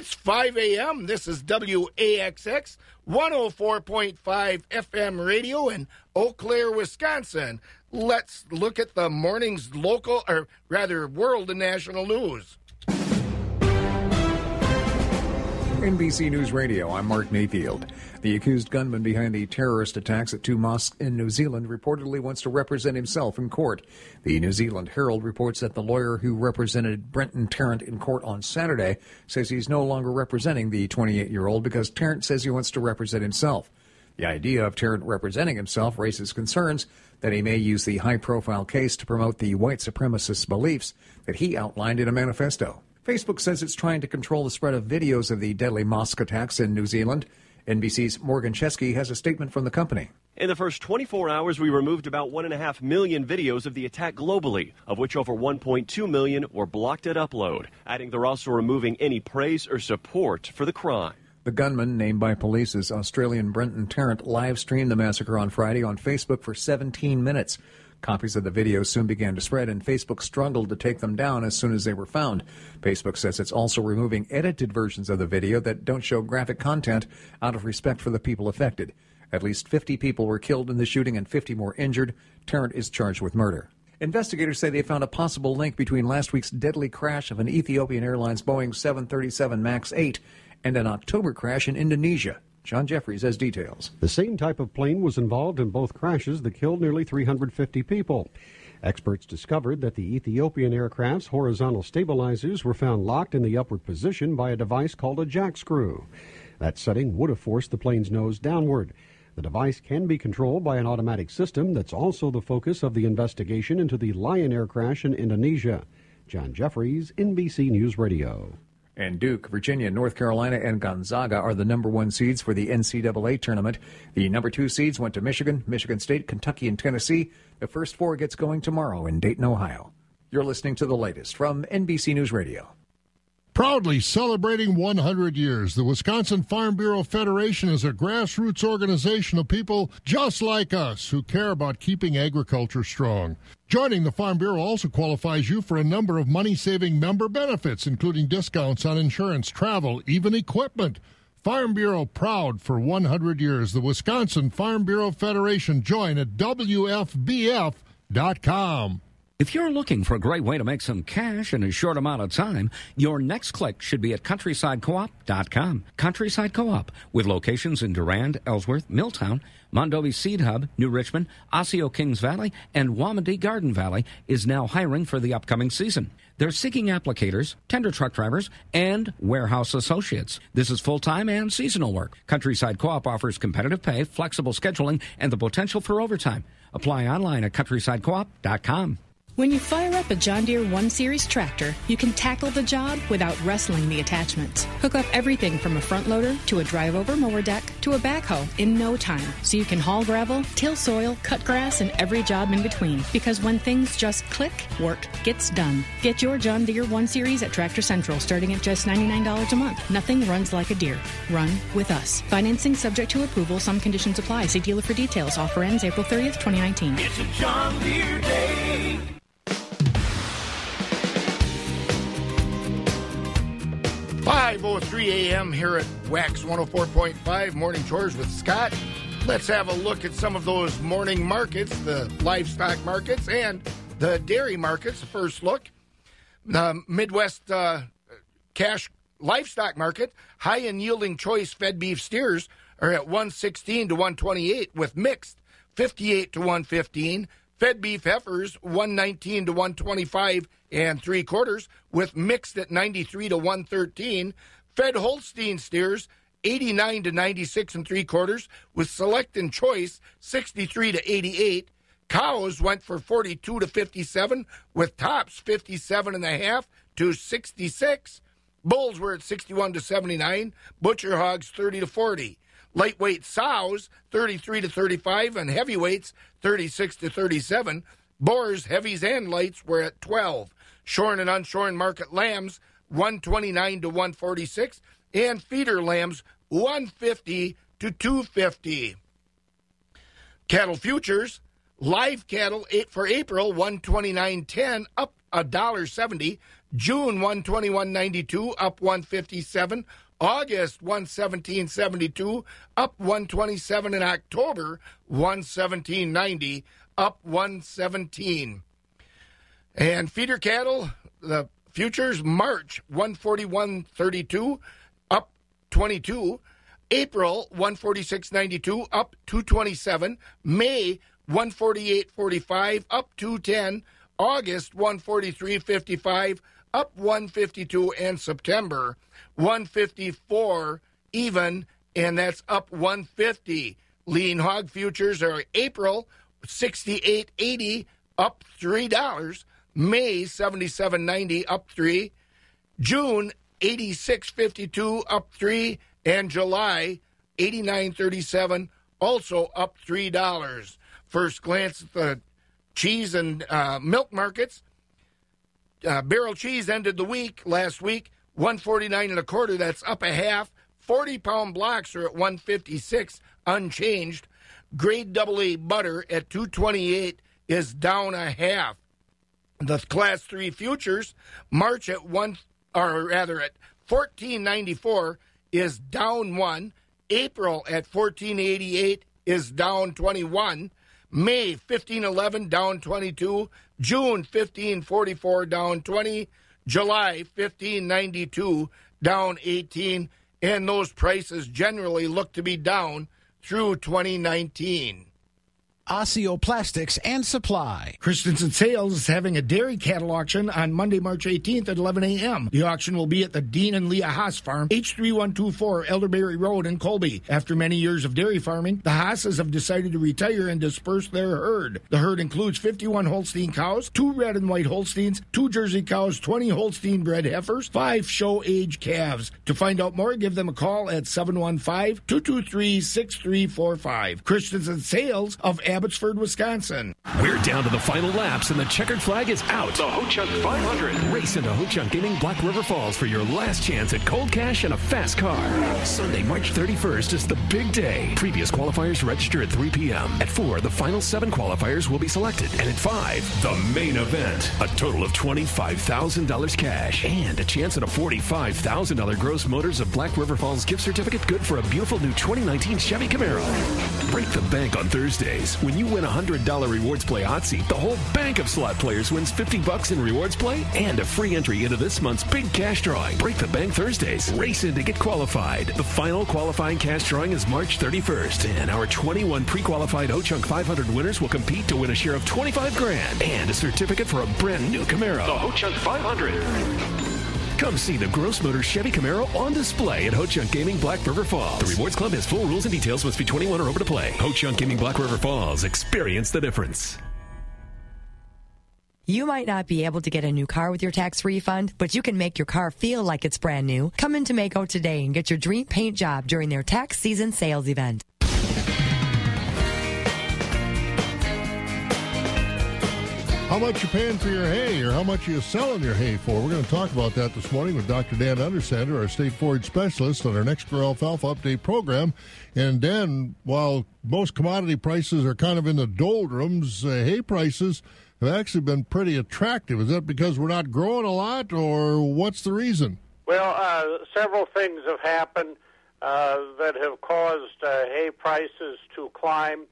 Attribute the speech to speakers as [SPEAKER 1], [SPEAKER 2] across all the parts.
[SPEAKER 1] It's 5 a.m. This is WAXX 104.5 FM radio in Eau Claire, Wisconsin. Let's look at the morning's local, or rather, world and national news.
[SPEAKER 2] NBC News Radio, I'm Mark Mayfield. The accused gunman behind the terrorist attacks at two mosques in New Zealand reportedly wants to represent himself in court. The New Zealand Herald reports that the lawyer who represented Brenton Tarrant in court on Saturday says he's no longer representing the 28 year old because Tarrant says he wants to represent himself. The idea of Tarrant representing himself raises concerns that he may use the high profile case to promote the white supremacist beliefs that he outlined in a manifesto. Facebook says it's trying to control the spread of videos of the deadly mosque attacks in New Zealand. NBC's Morgan Chesky has a statement from the company.
[SPEAKER 3] In the first 24 hours, we removed about 1.5 million videos of the attack globally, of which over 1.2 million were blocked at upload, adding they're also removing any praise or support for the crime.
[SPEAKER 2] The gunman, named by police as Australian Brenton Tarrant, live streamed the massacre on Friday on Facebook for 17 minutes. Copies of the video soon began to spread, and Facebook struggled to take them down as soon as they were found. Facebook says it's also removing edited versions of the video that don't show graphic content out of respect for the people affected. At least 50 people were killed in the shooting and 50 more injured. Tarrant is charged with murder. Investigators say they found a possible link between last week's deadly crash of an Ethiopian Airlines Boeing 737 MAX 8 and an October crash in Indonesia. John Jeffries has details.
[SPEAKER 4] The same type of plane was involved in both crashes that killed nearly 350 people. Experts discovered that the Ethiopian aircraft's horizontal stabilizers were found locked in the upward position by a device called a jack screw. That setting would have forced the plane's nose downward. The device can be controlled by an automatic system that's also the focus of the investigation into the Lion Air crash in Indonesia. John Jeffries, NBC News Radio.
[SPEAKER 2] And Duke, Virginia, North Carolina, and Gonzaga are the number one seeds for the NCAA tournament. The number two seeds went to Michigan, Michigan State, Kentucky, and Tennessee. The first four gets going tomorrow in Dayton, Ohio. You're listening to the latest from NBC News Radio.
[SPEAKER 5] Proudly celebrating 100 years, the Wisconsin Farm Bureau Federation is a grassroots organization of people just like us who care about keeping agriculture strong. Joining the Farm Bureau also qualifies you for a number of money saving member benefits, including discounts on insurance, travel, even equipment. Farm Bureau proud for 100 years. The Wisconsin Farm Bureau Federation. Join at WFBF.com.
[SPEAKER 6] If you're looking for a great way to make some cash in a short amount of time, your next click should be at countrysidecoop.com. Countryside Co-op, with locations in Durand, Ellsworth, Milltown, Mondovi Seed Hub, New Richmond, Osseo Kings Valley, and Wamandee Garden Valley, is now hiring for the upcoming season. They're seeking applicators, tender truck drivers, and warehouse associates. This is full-time and seasonal work. Countryside Co-op offers competitive pay, flexible scheduling, and the potential for overtime. Apply online at countrysidecoop.com.
[SPEAKER 7] When you fire up a John Deere 1 Series tractor, you can tackle the job without wrestling the attachments. Hook up everything from a front loader to a drive over mower deck to a backhoe in no time so you can haul gravel, till soil, cut grass, and every job in between. Because when things just click, work gets done. Get your John Deere 1 Series at Tractor Central starting at just $99 a month. Nothing runs like a Deere. Run with us. Financing subject to approval. Some conditions apply. See dealer for details. Offer ends April 30th, 2019.
[SPEAKER 8] It's a John Deere day.
[SPEAKER 1] 5.03 a.m. here at Wax 104.5 Morning Chores with Scott. Let's have a look at some of those morning markets, the livestock markets and the dairy markets. First look, the Midwest uh, cash livestock market, high and yielding choice fed beef steers are at 116 to 128 with mixed 58 to 115. Fed beef heifers 119 to 125 and three quarters, with mixed at 93 to 113. Fed Holstein steers 89 to 96 and three quarters, with select and choice 63 to 88. Cows went for 42 to 57, with tops 57 and a half to 66. Bulls were at 61 to 79, butcher hogs 30 to 40. Lightweight sows 33 to 35 and heavyweights 36 to 37. Boars, heavies and lights were at 12. Shorn and unshorn market lambs 129 to 146 and feeder lambs 150 to 250. Cattle futures, live cattle for April 129.10 up a dollar 70 June 121.92 up 157. August 117.72 up 127 in October 117.90 up 117. And feeder cattle, the futures March 141.32 up 22. April 146.92 up 227. May 148.45 up 210. August 143.55 up 152 and September 154 even and that's up 150. Lean hog futures are April 68.80 up $3. May 77.90 up 3. June 86.52 up 3 and July 89.37 also up $3. First glance at the cheese and uh, milk markets. Uh, barrel cheese ended the week last week 149 and a quarter. That's up a half. 40 pound blocks are at 156 unchanged. Grade AA butter at 228 is down a half. The class three futures March at one or rather at 1494 is down one. April at 1488 is down 21. May 1511 down 22, June 1544 down 20, July 1592 down 18, and those prices generally look to be down through 2019.
[SPEAKER 9] Osteoplastics and Supply.
[SPEAKER 1] Christensen Sales is having a dairy cattle auction on Monday, March 18th at 11 a.m. The auction will be at the Dean and Leah Haas Farm, H3124 Elderberry Road in Colby. After many years of dairy farming, the Haas's have decided to retire and disperse their herd. The herd includes 51 Holstein cows, two red and white Holsteins, two Jersey cows, 20 Holstein bred heifers, five show age calves. To find out more, give them a call at 715 223 6345. Christensen Sales of Abbotsford, Wisconsin.
[SPEAKER 10] We're down to the final laps and the checkered flag is out. The Ho Chunk 500. Race into Ho Chunk Gaming Black River Falls for your last chance at cold cash and a fast car. Sunday, March 31st is the big day. Previous qualifiers register at 3 p.m. At 4, the final seven qualifiers will be selected. And at 5, the main event. A total of $25,000 cash and a chance at a $45,000 gross Motors of Black River Falls gift certificate good for a beautiful new 2019 Chevy Camaro. Break the bank on Thursdays. When you win a $100 rewards play hot seat, the whole bank of slot players wins 50 bucks in rewards play and a free entry into this month's big cash drawing. Break the bank Thursdays. Race in to get qualified. The final qualifying cash drawing is March 31st, and our 21 pre-qualified Ho-Chunk 500 winners will compete to win a share of 25 grand and a certificate for a brand new Camaro. The Ho-Chunk 500. Come see the Gross Motors Chevy Camaro on display at Ho Chunk Gaming Black River Falls. The Rewards Club has full rules and details. Must be 21 or over to play. Ho Chunk Gaming Black River Falls. Experience the difference.
[SPEAKER 11] You might not be able to get a new car with your tax refund, but you can make your car feel like it's brand new. Come into Mako today and get your dream paint job during their tax season sales event.
[SPEAKER 5] How much you're paying for your hay or how much you are selling your hay for? We're going to talk about that this morning with Dr. Dan Undersander, our state forage specialist on our next grow alfalfa update program. And Dan, while most commodity prices are kind of in the doldrums, uh, hay prices have actually been pretty attractive. Is that because we're not growing a lot or what's the reason?
[SPEAKER 12] Well, uh, several things have happened uh, that have caused uh, hay prices to climb.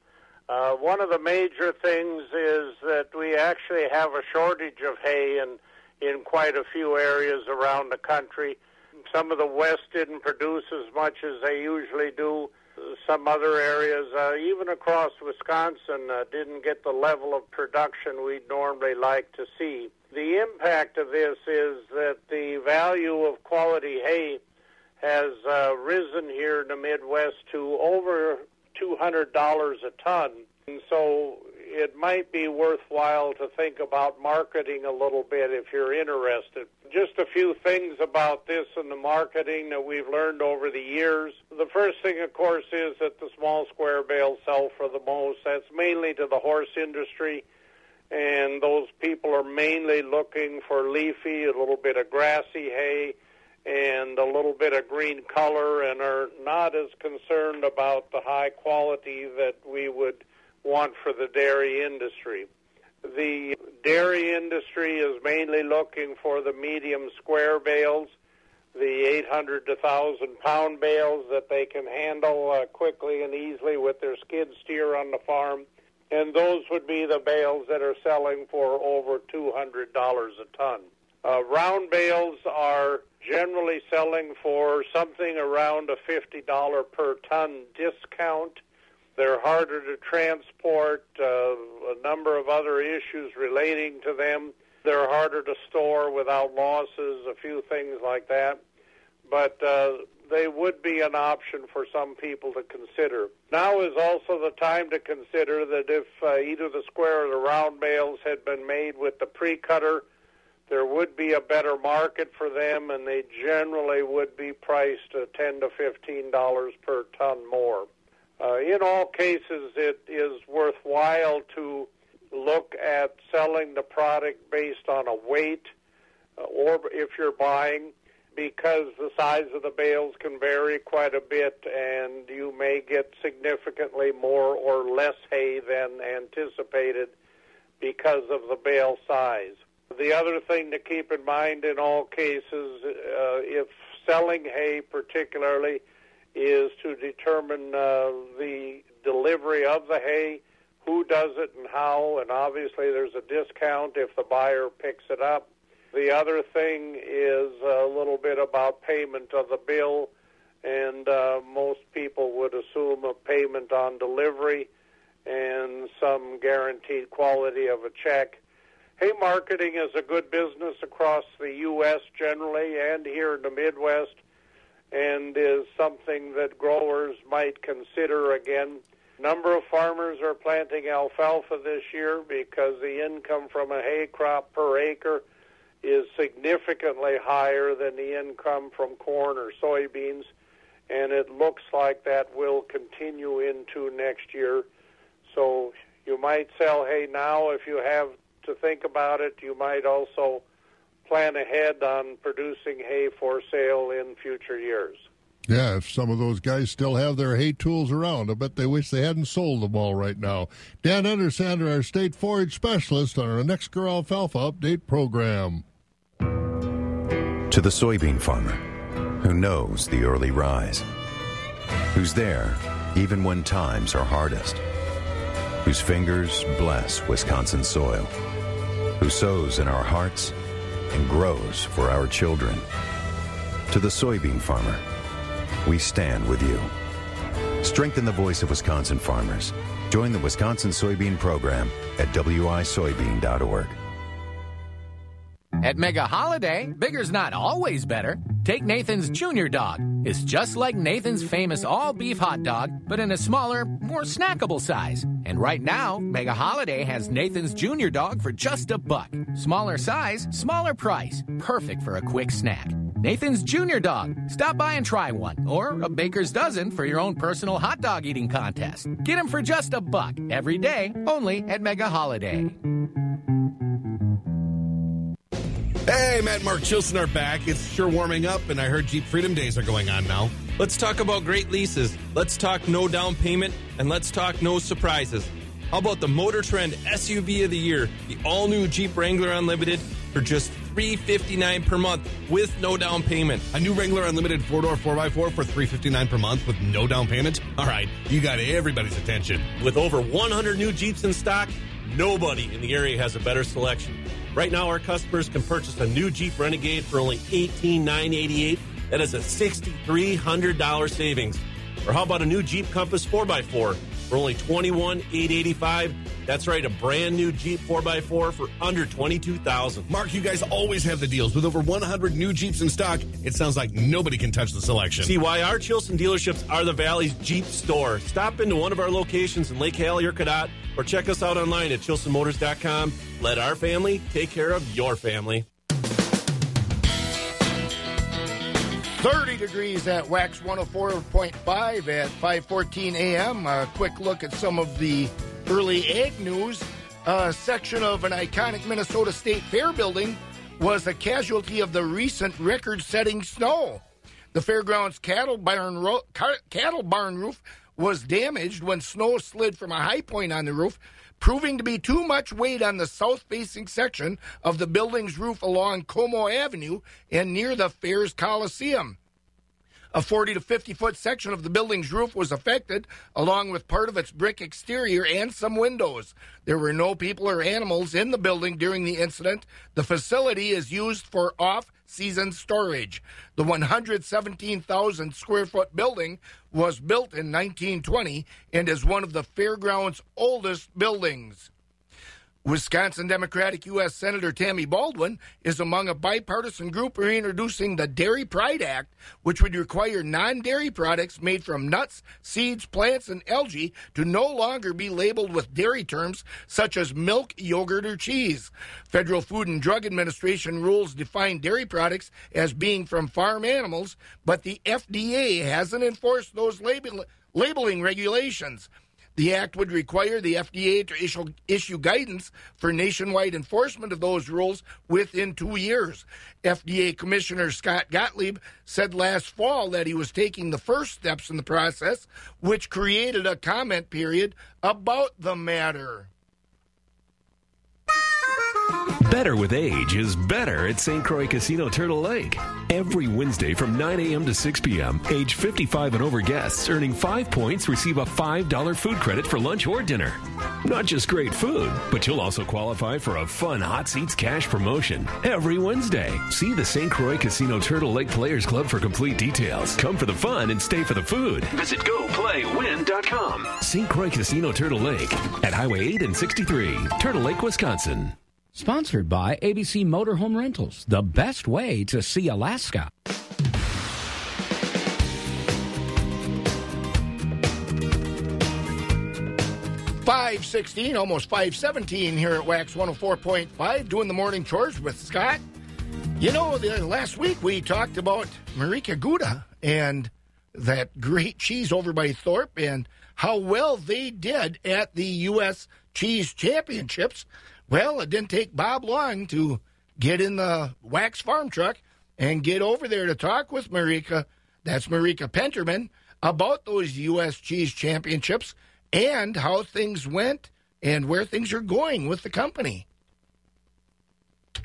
[SPEAKER 12] Uh, one of the major things is that we actually have a shortage of hay in, in quite a few areas around the country. Some of the West didn't produce as much as they usually do. Some other areas, uh, even across Wisconsin, uh, didn't get the level of production we'd normally like to see. The impact of this is that the value of quality hay has uh, risen here in the Midwest to over $200 a ton. And so it might be worthwhile to think about marketing a little bit if you're interested. Just a few things about this and the marketing that we've learned over the years. The first thing, of course, is that the small square bales sell for the most. That's mainly to the horse industry. And those people are mainly looking for leafy, a little bit of grassy hay, and a little bit of green color and are not as concerned about the high quality that we would want for the dairy industry. The dairy industry is mainly looking for the medium square bales, the 800 to 1,000 pound bales that they can handle uh, quickly and easily with their skid steer on the farm. And those would be the bales that are selling for over $200 a ton. Uh, round bales are generally selling for something around a $50 per ton discount. They're harder to transport, uh, a number of other issues relating to them. They're harder to store without losses, a few things like that. But uh, they would be an option for some people to consider. Now is also the time to consider that if uh, either the square or the round bales had been made with the pre-cutter, there would be a better market for them, and they generally would be priced uh, ten to fifteen dollars per ton more. Uh, in all cases, it is worthwhile to look at selling the product based on a weight, uh, or if you're buying, because the size of the bales can vary quite a bit, and you may get significantly more or less hay than anticipated because of the bale size. The other thing to keep in mind in all cases, uh, if selling hay particularly, is to determine uh, the delivery of the hay, who does it and how, and obviously there's a discount if the buyer picks it up. The other thing is a little bit about payment of the bill, and uh, most people would assume a payment on delivery and some guaranteed quality of a check. Hay marketing is a good business across the U.S. generally and here in the Midwest, and is something that growers might consider again. Number of farmers are planting alfalfa this year because the income from a hay crop per acre is significantly higher than the income from corn or soybeans, and it looks like that will continue into next year. So you might sell hay now if you have to think about it. You might also plan ahead on producing hay for sale in future years.
[SPEAKER 5] Yeah, if some of those guys still have their hay tools around, I bet they wish they hadn't sold them all right now. Dan Undersander, our state forage specialist, on our next Grow Alfalfa Update program.
[SPEAKER 13] To the soybean farmer who knows the early rise, who's there even when times are hardest, whose fingers bless Wisconsin soil who sows in our hearts and grows for our children. To the soybean farmer, we stand with you. Strengthen the voice of Wisconsin farmers. Join the Wisconsin Soybean Program at wisoybean.org.
[SPEAKER 14] At Mega Holiday, bigger's not always better. Take Nathan's Junior Dog. It's just like Nathan's famous all beef hot dog, but in a smaller, more snackable size. And right now, Mega Holiday has Nathan's Junior Dog for just a buck. Smaller size, smaller price. Perfect for a quick snack. Nathan's Junior Dog. Stop by and try one, or a baker's dozen for your own personal hot dog eating contest. Get them for just a buck every day, only at Mega Holiday.
[SPEAKER 15] Hey, Matt and Mark Chilson are back. It's sure warming up, and I heard Jeep Freedom Days are going on now.
[SPEAKER 16] Let's talk about great leases. Let's talk no down payment, and let's talk no surprises. How about the Motor Trend SUV of the Year, the all new Jeep Wrangler Unlimited for just 359 per month with no down payment.
[SPEAKER 15] A new Wrangler Unlimited four door 4x4 for 359 per month with no down payment? All right, you got everybody's attention.
[SPEAKER 3] With over 100 new Jeeps in stock, nobody in the area has a better selection. Right now, our customers can purchase a new Jeep Renegade for only 18,988. That is a $6,300 savings. Or how about a new Jeep Compass 4x4 for only $21,885? That's right, a brand new Jeep 4x4 for under 22,000.
[SPEAKER 15] Mark, you guys always have the deals. With over 100 new Jeeps in stock, it sounds like nobody can touch the selection.
[SPEAKER 3] See why our Chilson dealerships are the Valley's Jeep store. Stop into one of our locations in Lake Hallie or Cadott, or check us out online at chilsonmotors.com. Let our family take care of your family.
[SPEAKER 1] 30 degrees at Wax 104.5 at 5:14 a.m. A quick look at some of the early egg news. A section of an iconic Minnesota State Fair building was a casualty of the recent record-setting snow. The fairgrounds cattle barn ro- cattle barn roof was damaged when snow slid from a high point on the roof, proving to be too much weight on the south facing section of the building's roof along Como Avenue and near the Fairs Coliseum. A 40 to 50 foot section of the building's roof was affected, along with part of its brick exterior and some windows. There were no people or animals in the building during the incident. The facility is used for off season storage. The 117,000 square foot building was built in 1920 and is one of the fairground's oldest buildings. Wisconsin Democratic U.S. Senator Tammy Baldwin is among a bipartisan group reintroducing the Dairy Pride Act, which would require non dairy products made from nuts, seeds, plants, and algae to no longer be labeled with dairy terms such as milk, yogurt, or cheese. Federal Food and Drug Administration rules define dairy products as being from farm animals, but the FDA hasn't enforced those label- labeling regulations. The act would require the FDA to issue, issue guidance for nationwide enforcement of those rules within two years. FDA Commissioner Scott Gottlieb said last fall that he was taking the first steps in the process, which created a comment period about the matter.
[SPEAKER 10] Better with age is better at St. Croix Casino Turtle Lake. Every Wednesday from 9 a.m. to 6 p.m., age 55 and over guests earning 5 points receive a $5 food credit for lunch or dinner. Not just great food, but you'll also qualify for a fun Hot Seats cash promotion every Wednesday. See the St. Croix Casino Turtle Lake Players Club for complete details. Come for the fun and stay for the food. Visit GoPlayWin.com. St. Croix Casino Turtle Lake at Highway 8 and 63, Turtle Lake, Wisconsin.
[SPEAKER 6] Sponsored by ABC Motorhome Rentals, the best way to see Alaska.
[SPEAKER 1] Five sixteen, almost five seventeen here at Wax one hundred four point five, doing the morning chores with Scott. You know, the, last week we talked about Marieke Gouda and that great cheese over by Thorpe and how well they did at the U.S. Cheese Championships. Well, it didn't take Bob long to get in the wax farm truck and get over there to talk with Marieke. That's Marieke Penterman about those U.S. Cheese Championships and how things went and where things are going with the company.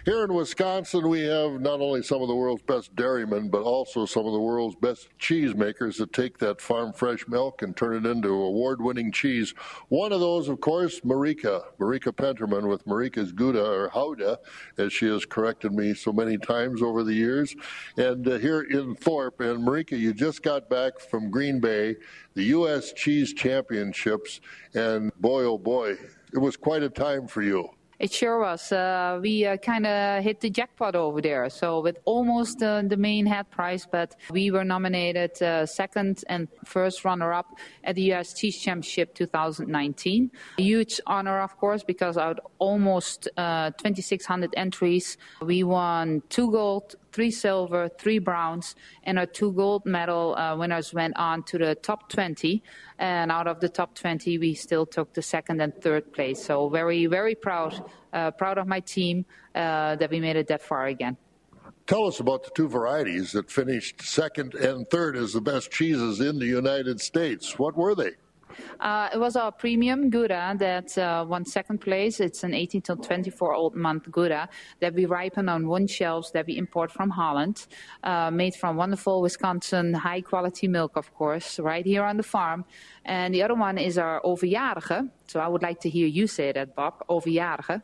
[SPEAKER 17] Here in Wisconsin, we have not only some of the world's best dairymen, but also some of the world's best cheesemakers that take that farm fresh milk and turn it into award winning cheese. One of those, of course, Marieke, Marieke Penterman with Marieke's Gouda or Howda, as she has corrected me so many times over the years. And uh, here in Thorpe, and Marieke, you just got back from Green Bay, the U.S. Cheese Championships, and boy, oh boy, it was quite a time for you.
[SPEAKER 18] It sure was. Uh, we uh, kind of hit the jackpot over there. So with almost uh, the main head prize, but we were nominated uh, second and first runner-up at the U.S. Cheese Championship 2019. A huge honor, of course, because out of almost uh, 2,600 entries, we won two gold, three silver, three browns, and our two gold medal uh, winners went on to the top 20. And out of the top 20, we still took the second and third place. So very, very proud, uh, proud of my team uh, that we made it that far again.
[SPEAKER 17] Tell us about the two varieties that finished second and third as the best cheeses in the United States. What were they?
[SPEAKER 18] Uh, it was our premium Gouda that uh, won second place. It's an 18 to 24 old month Gouda that we ripen on one shelves that we import from Holland, uh, made from wonderful Wisconsin high quality milk, of course, right here on the farm. And the other one is our overjarige. So I would like to hear you say that, Bob. Overjarige.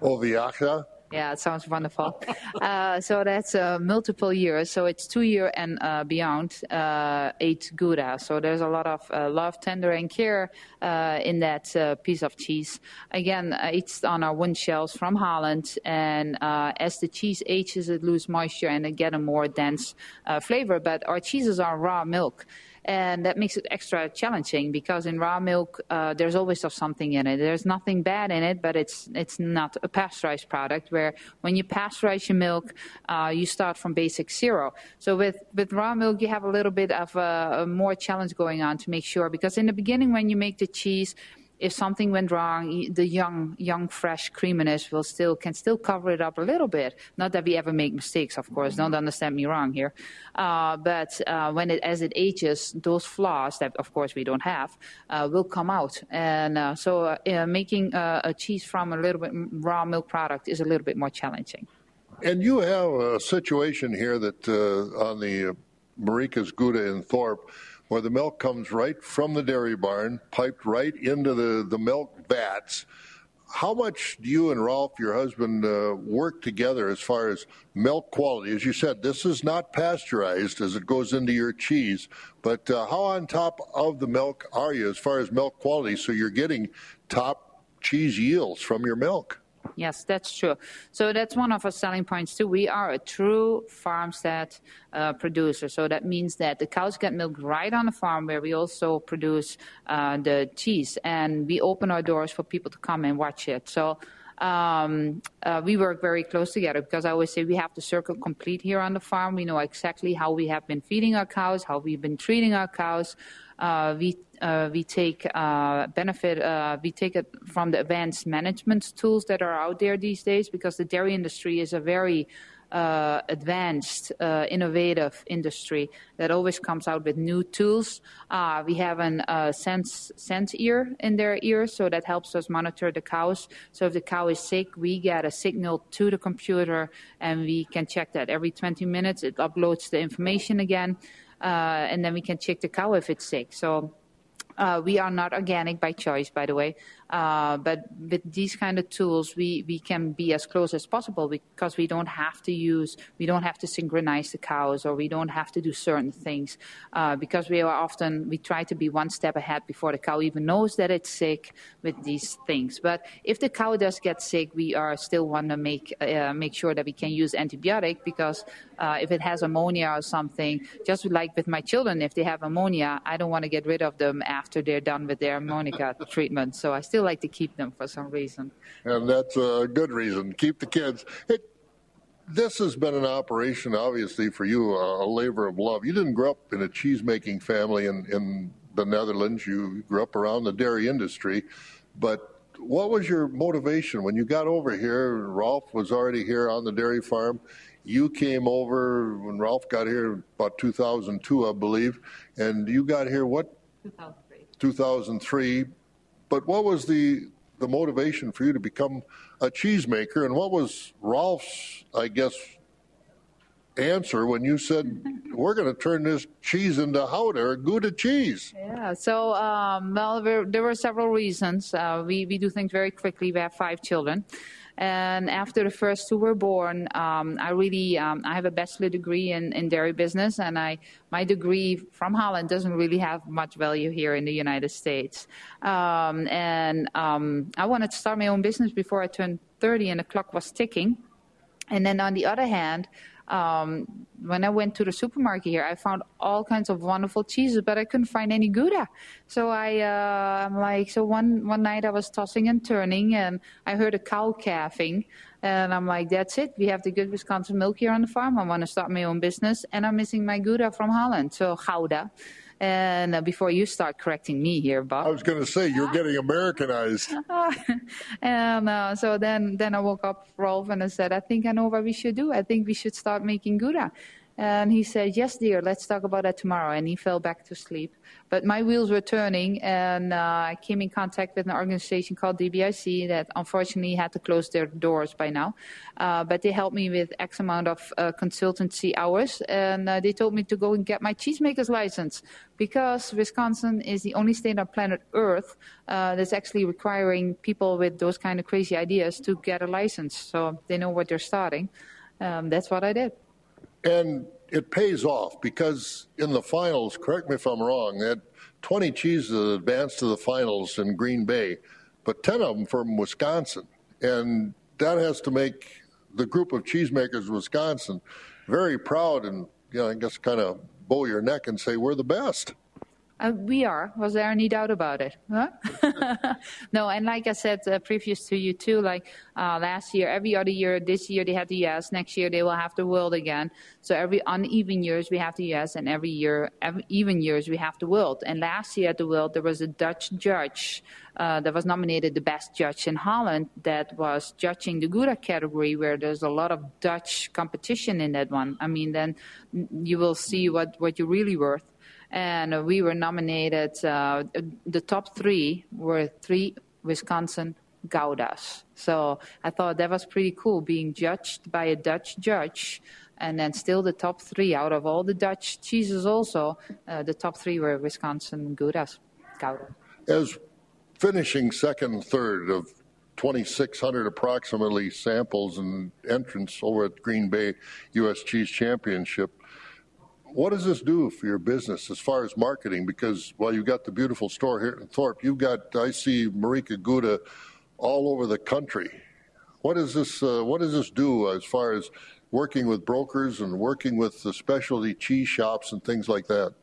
[SPEAKER 17] Overjarige.
[SPEAKER 18] Yeah, it sounds wonderful. uh, so that's uh, multiple years. So it's two year and uh, beyond uh, eight Gouda. So there's a lot of uh, love, tender, and care uh, in that piece of cheese. Again, it's on our one shells from Holland, and as the cheese ages, it loses moisture and it get a more dense flavor. But our cheeses are raw milk and that makes it extra challenging because in raw milk uh, there's always something in it. There's nothing bad in it, but it's it's not a pasteurized product. Where when you pasteurize your milk, uh, you start from basic zero. So with with raw milk, you have a little bit of a, a more challenge going on to make sure because in the beginning when you make the cheese if something went wrong, the young, young, fresh creaminess will still can still cover it up a little bit. Not that we ever make mistakes, of course. Don't understand me wrong here. Uh, but uh, when it as it ages, those flaws that, of course, we don't have uh, will come out. And uh, so, uh, making a cheese from a little bit raw milk product is a little bit more challenging.
[SPEAKER 17] And you have a situation here that on the Marieke's Gouda in Thorp where the milk comes right from the dairy barn, piped right into the, the milk vats. How much do you and Rolf, your husband, uh, work together as far as milk quality? As you said, this is not pasteurized as it goes into your cheese, but uh, how on top of the milk are you as far as milk quality so you're getting top cheese yields from your milk?
[SPEAKER 18] Yes, that's true. So that's one of our selling points too. We are a true farmstead uh, producer. So that means that the cows get milked right on the farm where we also produce uh, the cheese. And we open our doors for people to come and watch it. So um, uh, we work very close together because I always say we have the circle complete here on the farm. We know exactly how we have been feeding our cows, how we've been treating our cows. Uh, we we take uh, benefit, uh, we take it from the advanced management tools that are out there these days because the dairy industry is a very uh, advanced, uh, innovative industry that always comes out with new tools. Uh, we have a sense, sense ear in their ear, so that helps us monitor the cows. So if the cow is sick, we get a signal to the computer and we can check that every 20 minutes. It uploads the information again. and then we can check the cow if it's sick. So uh, we are not organic by choice, by the way. Uh, but with these kind of tools, we, we can be as close as possible because we don't have to use, we don't have to synchronize the cows or we don't have to do certain things uh, because we are often, we try to be one step ahead before the cow even knows that it's sick with these things. But if the cow does get sick, we are still want to make, uh, make sure that we can use antibiotic because uh, if it has ammonia or something, just like with my children, if they have ammonia, I don't want to get rid of them after they're done with their ammonia treatment. So I still still like to keep them for some reason.
[SPEAKER 17] And that's a good reason. Keep the kids. It, this has been an operation, obviously, for you, a, a labor of love. You didn't grow up in a cheese making family in, in the Netherlands. You grew up around the dairy industry. But what was your motivation when you got over here? Rolf was already here on the dairy farm. You came over when Rolf got here about 2002, I believe, and you got here what?
[SPEAKER 18] 2003.
[SPEAKER 17] 2003. But what was the the motivation for you to become a cheesemaker, and what was Rolf's, I guess, answer when you said we're going to turn this cheese into Gouda or Gouda cheese?
[SPEAKER 18] Yeah, so um, well, there, there, were several reasons. Uh, we we do things very quickly. We have five children. And after the first two were born, um, I really um, I have a bachelor degree in, in dairy business, and I my degree from Holland doesn't really have much value here in the United States. Um, and um, I wanted to start my own business before I turned 30, and the clock was ticking. And then on the other hand, um, when I went to the supermarket here, I found all kinds of wonderful cheeses, but I couldn't find any Gouda. So I, uh, I'm like, so one one night I was tossing and turning, and I heard a cow calving, and I'm like, that's it. We have the good Wisconsin milk here on the farm. I want to start my own business, and I'm missing my Gouda from Holland, so Gouda. And uh, before you start correcting me here, Bob.
[SPEAKER 17] I was going to say you're getting Americanized.
[SPEAKER 18] and uh, so then, then I woke up, Rolf, and I said, I think I know what we should do. I think we should start making Gouda. And he said, Yes, dear, let's talk about that tomorrow. And he fell back to sleep. But my wheels were turning, and uh, I came in contact with an organization called DBIC that unfortunately had to close their doors by now. Uh, but they helped me with X amount of uh, consultancy hours, and uh, they told me to go and get my cheesemaker's license because Wisconsin is the only state on planet Earth uh, that's actually requiring people with those kind of crazy ideas to get a license so they know what they're starting. Um, that's what I did.
[SPEAKER 17] And it pays off because in the finals, correct me if I'm wrong, they had 20 cheeses advanced to the finals in Green Bay, but 10 of them from Wisconsin. And that has to make the group of cheesemakers of Wisconsin very proud and, you know, I guess kind of bow your neck and say, we're the best.
[SPEAKER 18] Uh, we are. Was there any doubt about it? Huh? no, and like I said uh, previous to you too, like uh, last year, every other year, this year they had the US, next year they will have the world again. So every uneven years we have the US, and every year, every even years we have the world. And last year at the world there was a Dutch judge uh, that was nominated the best judge in Holland that was judging the Gouda category, where there's a lot of Dutch competition in that one. I mean, then you will see what what you're really worth and we were nominated. Uh, the top three were three Wisconsin Goudas. So I thought that was pretty cool, being judged by a Dutch judge, and then still the top three out of all the Dutch cheeses. Also, uh, the top three were Wisconsin Goudas. Gouda.
[SPEAKER 17] As finishing second third of 2,600 approximately samples and entrants over at Green Bay U.S. Cheese Championship what does this do for your business as far as marketing? Because while you've got the beautiful store here in Thorpe, you've got I see Marieke Gouda all over the country. What does this uh, What does this do as far as working with brokers and working with the specialty cheese shops and things like that?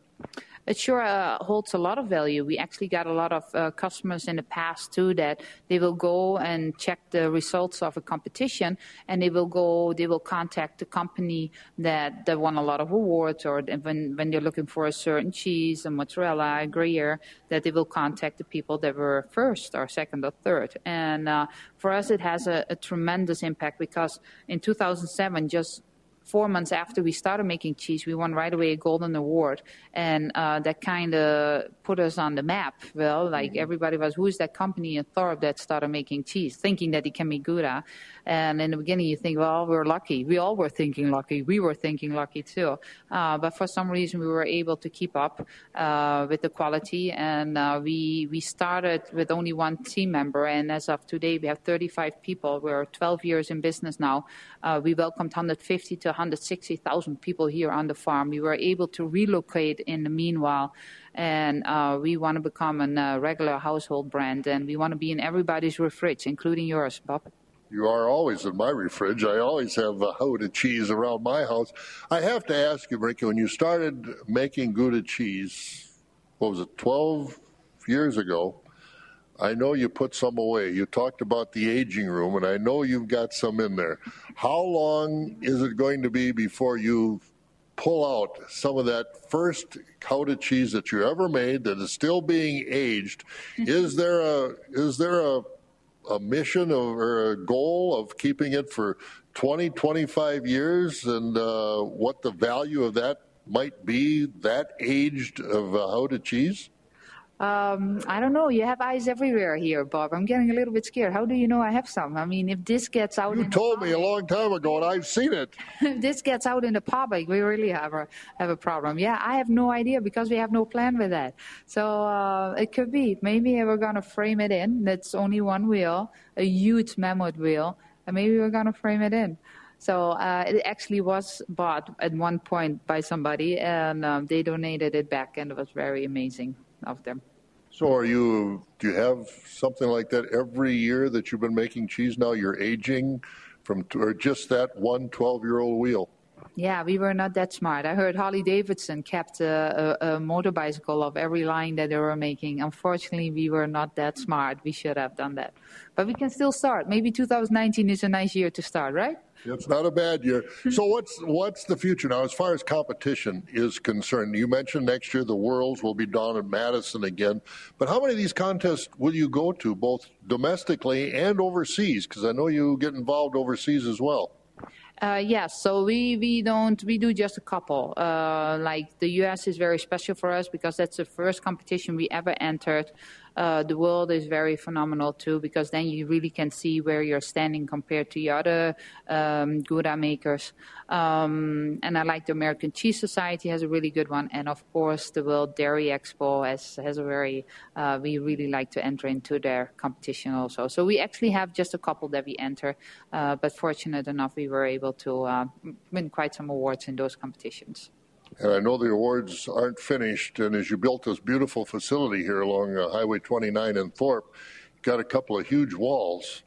[SPEAKER 18] It sure uh, holds a lot of value. We actually got a lot of uh, customers in the past too that they will go and check the results of a competition, and they will go, they will contact the company that, that won a lot of awards, or when when they're looking for a certain cheese, a mozzarella, a Gruyere, that they will contact the people that were first or second or third. And uh, for us, it has a, a tremendous impact because in 2007, just four months after we started making cheese, we won right away a golden award, and uh, that kind of put us on the map. Well, like mm-hmm. everybody was, who's that company in Thorpe that started making cheese, thinking that it can be Gouda. And in the beginning, you think, well, we're lucky. We all were thinking lucky. We were thinking lucky too. Uh, but for some reason, we were able to keep up uh, with the quality, and uh, we we started with only one team member, and as of today, we have 35 people. We're 12 years in business now. Uh, we welcomed 150 to 160,000 people here on the farm. We were able to relocate in the meanwhile and uh, we want to become a uh, regular household brand, and we want to be in everybody's fridge, including yours, Bob.
[SPEAKER 17] You are always in my fridge. I always have a Gouda cheese around my house. I have to ask you, Ricky, when you started making Gouda cheese, what was it, 12 years ago? I know you put some away. You talked about the aging room, and I know you've got some in there. How long is it going to be before you pull out some of that first Gouda cheese that you ever made that is still being aged? is there a is there a a mission or a goal of keeping it for 20, 25 years, and uh, what the value of that might be that aged of uh, Gouda cheese?
[SPEAKER 18] Um, I don't know. You have eyes everywhere here, Bob. I'm getting a little bit scared. How do you know I have some? I mean, if this gets out,
[SPEAKER 17] you told me a long time ago, and I've seen it.
[SPEAKER 18] if this gets out in the public, we really have a have a problem. Yeah, I have no idea because we have no plan with that. So uh, it could be. Maybe we're gonna frame it in. That's only one wheel, a huge mammoth wheel, and maybe we're gonna frame it in. So uh, it actually was bought at one point by somebody, and um, they donated it back, and it was very amazing of them.
[SPEAKER 17] So are you? Do you have something like that every year that you've been making cheese? Now you're aging from, or just that one 12-year-old wheel?
[SPEAKER 18] Yeah, we were not that smart. I heard Harley Davidson kept a, a, a motor bicycle of every line that they were making. Unfortunately, we were not that smart. We should have done that. But we can still start. Maybe 2019 is a nice year to start, right?
[SPEAKER 17] It's not a bad year. So what's what's the future now as far as competition is concerned? You mentioned next year the Worlds will be down in Madison again, but how many of these contests will you go to, both domestically and overseas? Because I know you get involved overseas as well.
[SPEAKER 18] Uh, yes, so we, we don't we do just a couple. Uh, like the U.S. is very special for us because that's the first competition we ever entered. Uh, the world is very phenomenal too because then you really can see where you're standing compared to the other um, Gouda makers. Um, and I like the American Cheese Society has a really good one, and of course the World Dairy Expo has has a very. Uh, we really like to enter into their competition also. So we actually have just a couple that we enter, uh, but fortunate enough we were able to uh, win quite some awards in those competitions.
[SPEAKER 17] And I know the awards aren't finished. And as you built this beautiful facility here along uh, Highway 29 in Thorpe, you got a couple of huge walls.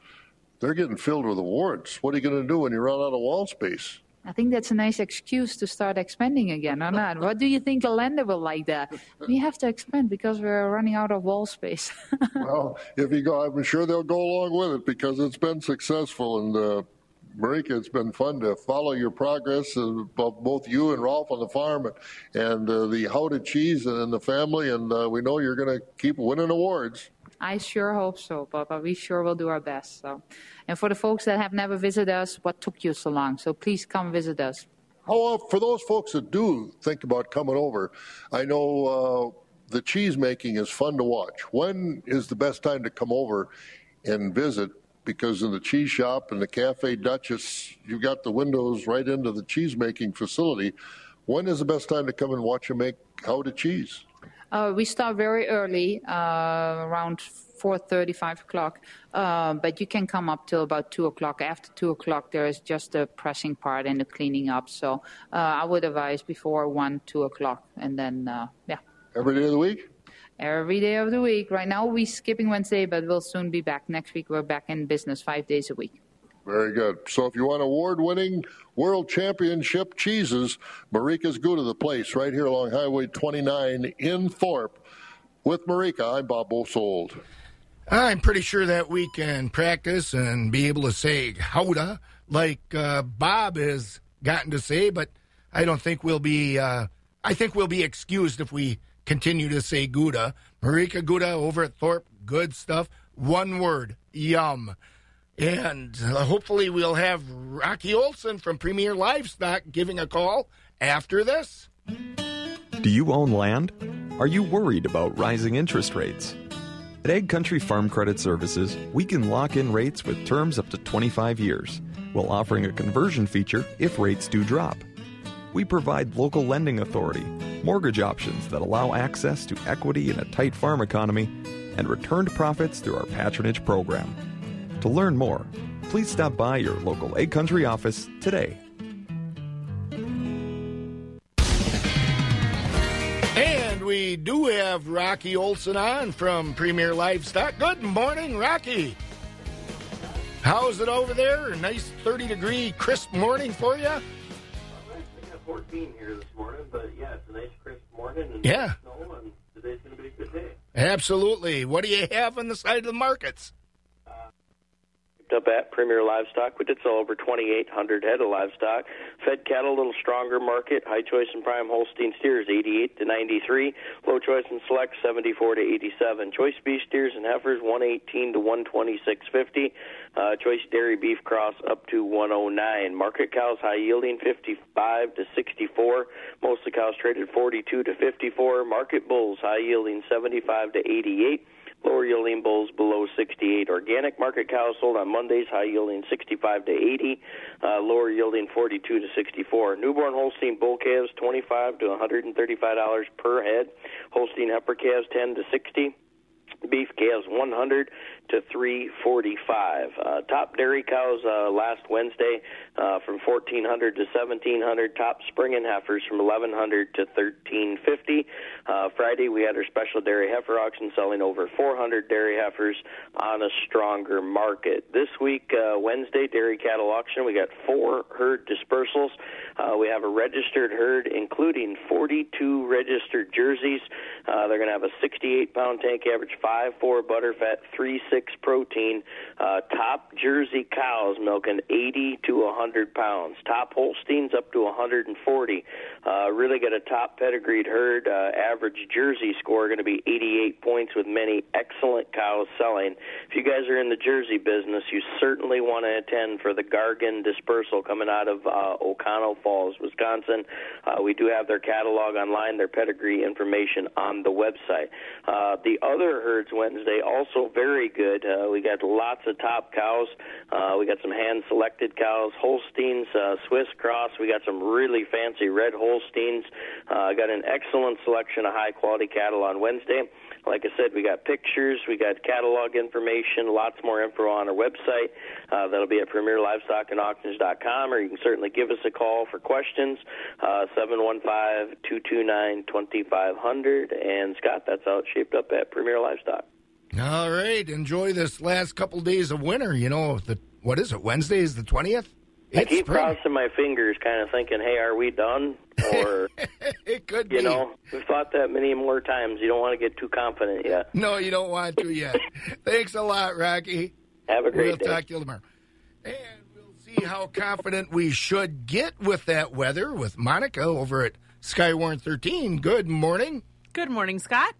[SPEAKER 17] They're getting filled with awards. What are you going to do when you run out of wall space?
[SPEAKER 18] I think that's a nice excuse to start expanding again, or not? what do you think the lender will like that? We have to expand because we're running out of wall space.
[SPEAKER 17] well, if you go, I'm sure they'll go along with it because it's been successful. And uh, Marieke, it's been fun to follow your progress of both you and Rolf on the farm and, and uh, the How to Cheese and the family. And uh, we know you're going to keep winning awards.
[SPEAKER 18] I sure hope so, Papa. We sure will do our best. So, and for the folks that have never visited us, what took you so long? So please come visit us.
[SPEAKER 17] Oh, for those folks that do think about coming over, I know uh, the cheese making is fun to watch. When is the best time to come over and visit? Because in the cheese shop and the Cafe Duchess, you've got the windows right into the cheese making facility. When is the best time to come and watch you make how to cheese?
[SPEAKER 18] Uh, we start very early, uh, around 4.30, 5 o'clock, uh, but you can come up till about 2 o'clock. After 2 o'clock, there is just the pressing part and the cleaning up. So uh, I would advise before 1, 2 o'clock, and then, uh, yeah.
[SPEAKER 17] Every day of the week?
[SPEAKER 18] Every day of the week. Right now, we're skipping Wednesday, but we'll soon be back. Next week, we're back in business five days a week.
[SPEAKER 17] Very good. So if you want award winning world championship cheeses, Marieke's Gouda the place right here along Highway 29 in Thorp. With Marika, I'm Bob Bosold.
[SPEAKER 1] I'm pretty sure that we can practice and be able to say howda like uh, Bob has gotten to say, but I don't think we'll be. Uh, I think we'll be excused if we continue to say Gouda. Marieke Gouda over at Thorp, good stuff. One word, yum. And uh, hopefully, we'll have Rocky Olson from Premier Livestock giving a call after this.
[SPEAKER 19] Do you own land? Are you worried about rising interest rates? At Ag Country Farm Credit Services, we can lock in rates with terms up to 25 years, while offering a conversion feature if rates do drop. We provide local lending authority, mortgage options that allow access to equity in a tight farm economy, and returned profits through our patronage program. To learn more, please stop by your local Ag Country office today.
[SPEAKER 1] And we do have Rocky Olson on from Premier Livestock. Good morning, Rocky. How's it over there? A nice 30 degree crisp morning for you?
[SPEAKER 20] 14 here this morning, but yeah, it's a nice crisp morning. And
[SPEAKER 1] yeah.
[SPEAKER 20] Snow, and today's going to be a good day.
[SPEAKER 1] Absolutely. What do you have on the side of the markets?
[SPEAKER 20] Up at Premier Livestock. We did sell over 2,800 head of livestock. Fed cattle, a little stronger market. High choice and prime Holstein steers, 88 to 93. Low choice and select, 74 to 87. Choice beef steers and heifers, 118 to 126.50. Uh, choice dairy beef cross up to 109. Market cows, high yielding, 55 to 64. Most of the cows traded 42 to 54. Market bulls, high yielding, 75 to 88. Lower yielding bulls below 68. Organic market cows sold on Mondays, high yielding 65 to 80, uh, lower yielding 42 to 64. Newborn Holstein bull calves 25 to 135 dollars per head. Holstein heifer calves 10 to 60. Beef calves 100 to 345. Uh, top dairy cows uh, last Wednesday uh, from 1400 to 1700. Top spring and heifers from 1100 to 1350. Uh, Friday we had our special dairy heifer auction selling over 400 dairy heifers on a stronger market. This week, uh, Wednesday, dairy cattle auction, we got four herd dispersals. Uh, we have a registered herd, including 42 registered jerseys. Uh, they're going to have a 68 pound tank average, 5 4 butter fat, 3 6 protein. Uh, top Jersey cows milking 80 to 100 pounds. Top Holsteins up to 140. Uh, really got a top pedigreed herd. Uh, average Jersey score going to be 88 points with many excellent cows selling. If you guys are in the Jersey business, you certainly want to attend for the Gargan dispersal coming out of uh, O'Connell Falls, Wisconsin. Uh, we do have their catalog online, their pedigree information on the website. Uh, the other herds Wednesday also very good. Uh, we got lots of top cows. Uh, we got some hand selected cows, Holsteins, uh, Swiss Cross. We got some really fancy red Holsteins. Uh, got an excellent selection of high quality cattle on Wednesday. Like I said, we got pictures, we got catalog information, lots more info on our website. Uh, that'll be at premierlivestockandauctions.com, or you can certainly give us a call for questions, uh, 715-229-2500. And Scott, that's how it's shaped up at Premier Livestock.
[SPEAKER 1] All right, enjoy this last couple days of winter. You know, the what is it? Wednesday is the twentieth.
[SPEAKER 20] I keep crossing my fingers, kind of thinking, "Hey, are we done?" Or
[SPEAKER 1] it could be.
[SPEAKER 20] you
[SPEAKER 1] be.
[SPEAKER 20] know, we've thought that many more times. You don't want to get too confident yet.
[SPEAKER 1] No, you don't want to yet. Thanks a lot, Rocky.
[SPEAKER 20] Have a great
[SPEAKER 1] we'll
[SPEAKER 20] day.
[SPEAKER 1] talk to you tomorrow. And we'll see how confident we should get with that weather with Monica over at Skywarn 13. Good morning.
[SPEAKER 21] Good morning, Scott.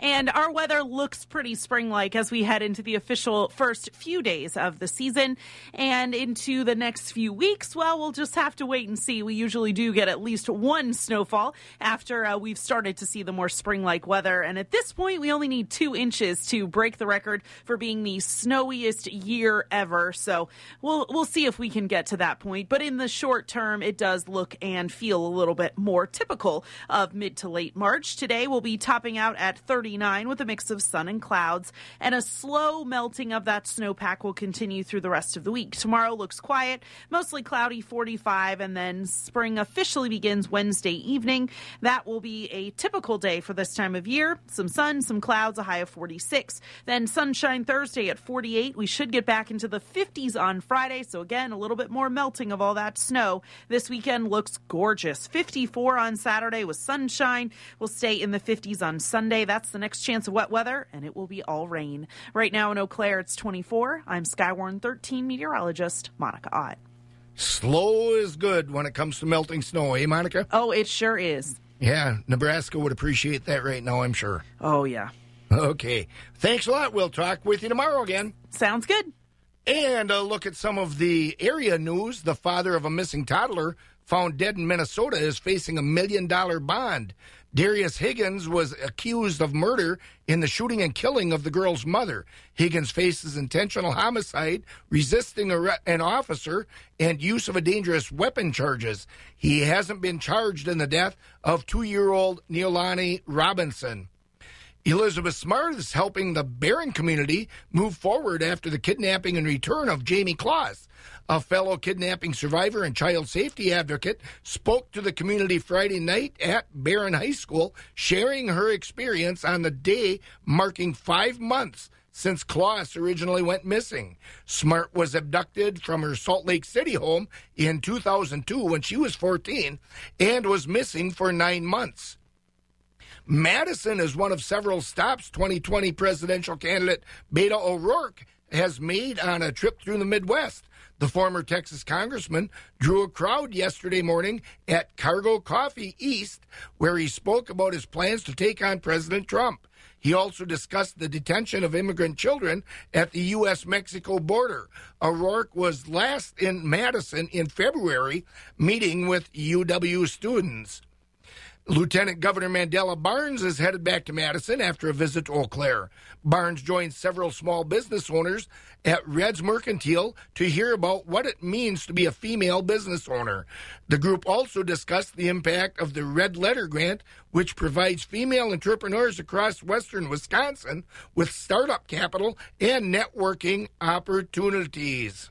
[SPEAKER 21] And our weather looks pretty spring like as we head into the official first few days of the season and into the next few weeks. Well, we'll just have to wait and see. We usually do get at least one snowfall after uh, we've started to see the more spring like weather. And at this point, we only need two inches to break the record for being the snowiest year ever. So we'll, we'll see if we can get to that point. But in the short term, it does look and feel a little bit more typical of mid to late March. Today, we'll be topping out at 30. 39 with a mix of sun and clouds, and a slow melting of that snowpack will continue through the rest of the week. Tomorrow looks quiet, mostly cloudy, 45, and then spring officially begins Wednesday evening. That will be a typical day for this time of year. Some sun, some clouds, a high of 46. Then sunshine Thursday at 48. We should get back into the 50s on Friday, so again, a little bit more melting of all that snow. This weekend looks gorgeous. 54 on Saturday with sunshine. We'll stay in the 50s on Sunday. That's the next chance of wet weather, and it will be all rain. Right now in Eau Claire, it's 24. I'm Skywarn 13 meteorologist Monica Ott.
[SPEAKER 1] Slow is good when it comes to melting snow, eh, Monica?
[SPEAKER 21] Oh, it sure is.
[SPEAKER 1] Yeah, Nebraska would appreciate that right now, I'm sure.
[SPEAKER 21] Oh, yeah.
[SPEAKER 1] Okay. Thanks a lot. We'll talk with you tomorrow again.
[SPEAKER 21] Sounds good.
[SPEAKER 1] And a look at some of the area news. The father of a missing toddler found dead in Minnesota is facing a million dollar bond. Darius Higgins was accused of murder in the shooting and killing of the girl's mother. Higgins faces intentional homicide, resisting an officer, and use of a dangerous weapon charges. He hasn't been charged in the death of two year old Noelani Robinson. Elizabeth Smart is helping the Barron community move forward after the kidnapping and return of Jayme Closs. A fellow kidnapping survivor and child safety advocate spoke to the community Friday night at Barron High School, sharing her experience on the day marking five months since Closs originally went missing. Smart was abducted from her Salt Lake City home in 2002 when she was 14 and was missing for nine months. Madison is one of several stops 2020 presidential candidate Beto O'Rourke has made on a trip through the Midwest. The former Texas congressman drew a crowd yesterday morning at Cargo Coffee East, where he spoke about his plans to take on President Trump. He also discussed the detention of immigrant children at the U.S. Mexico border. O'Rourke was last in Madison in February, meeting with UW students. Lieutenant Governor Mandela Barnes is headed back to Madison after a visit to Eau Claire. Barnes joined several small business owners at Red's Mercantile to hear about what it means to be a female business owner. The group also discussed the impact of the Red Letter Grant, which provides female entrepreneurs across western Wisconsin with startup capital and networking opportunities.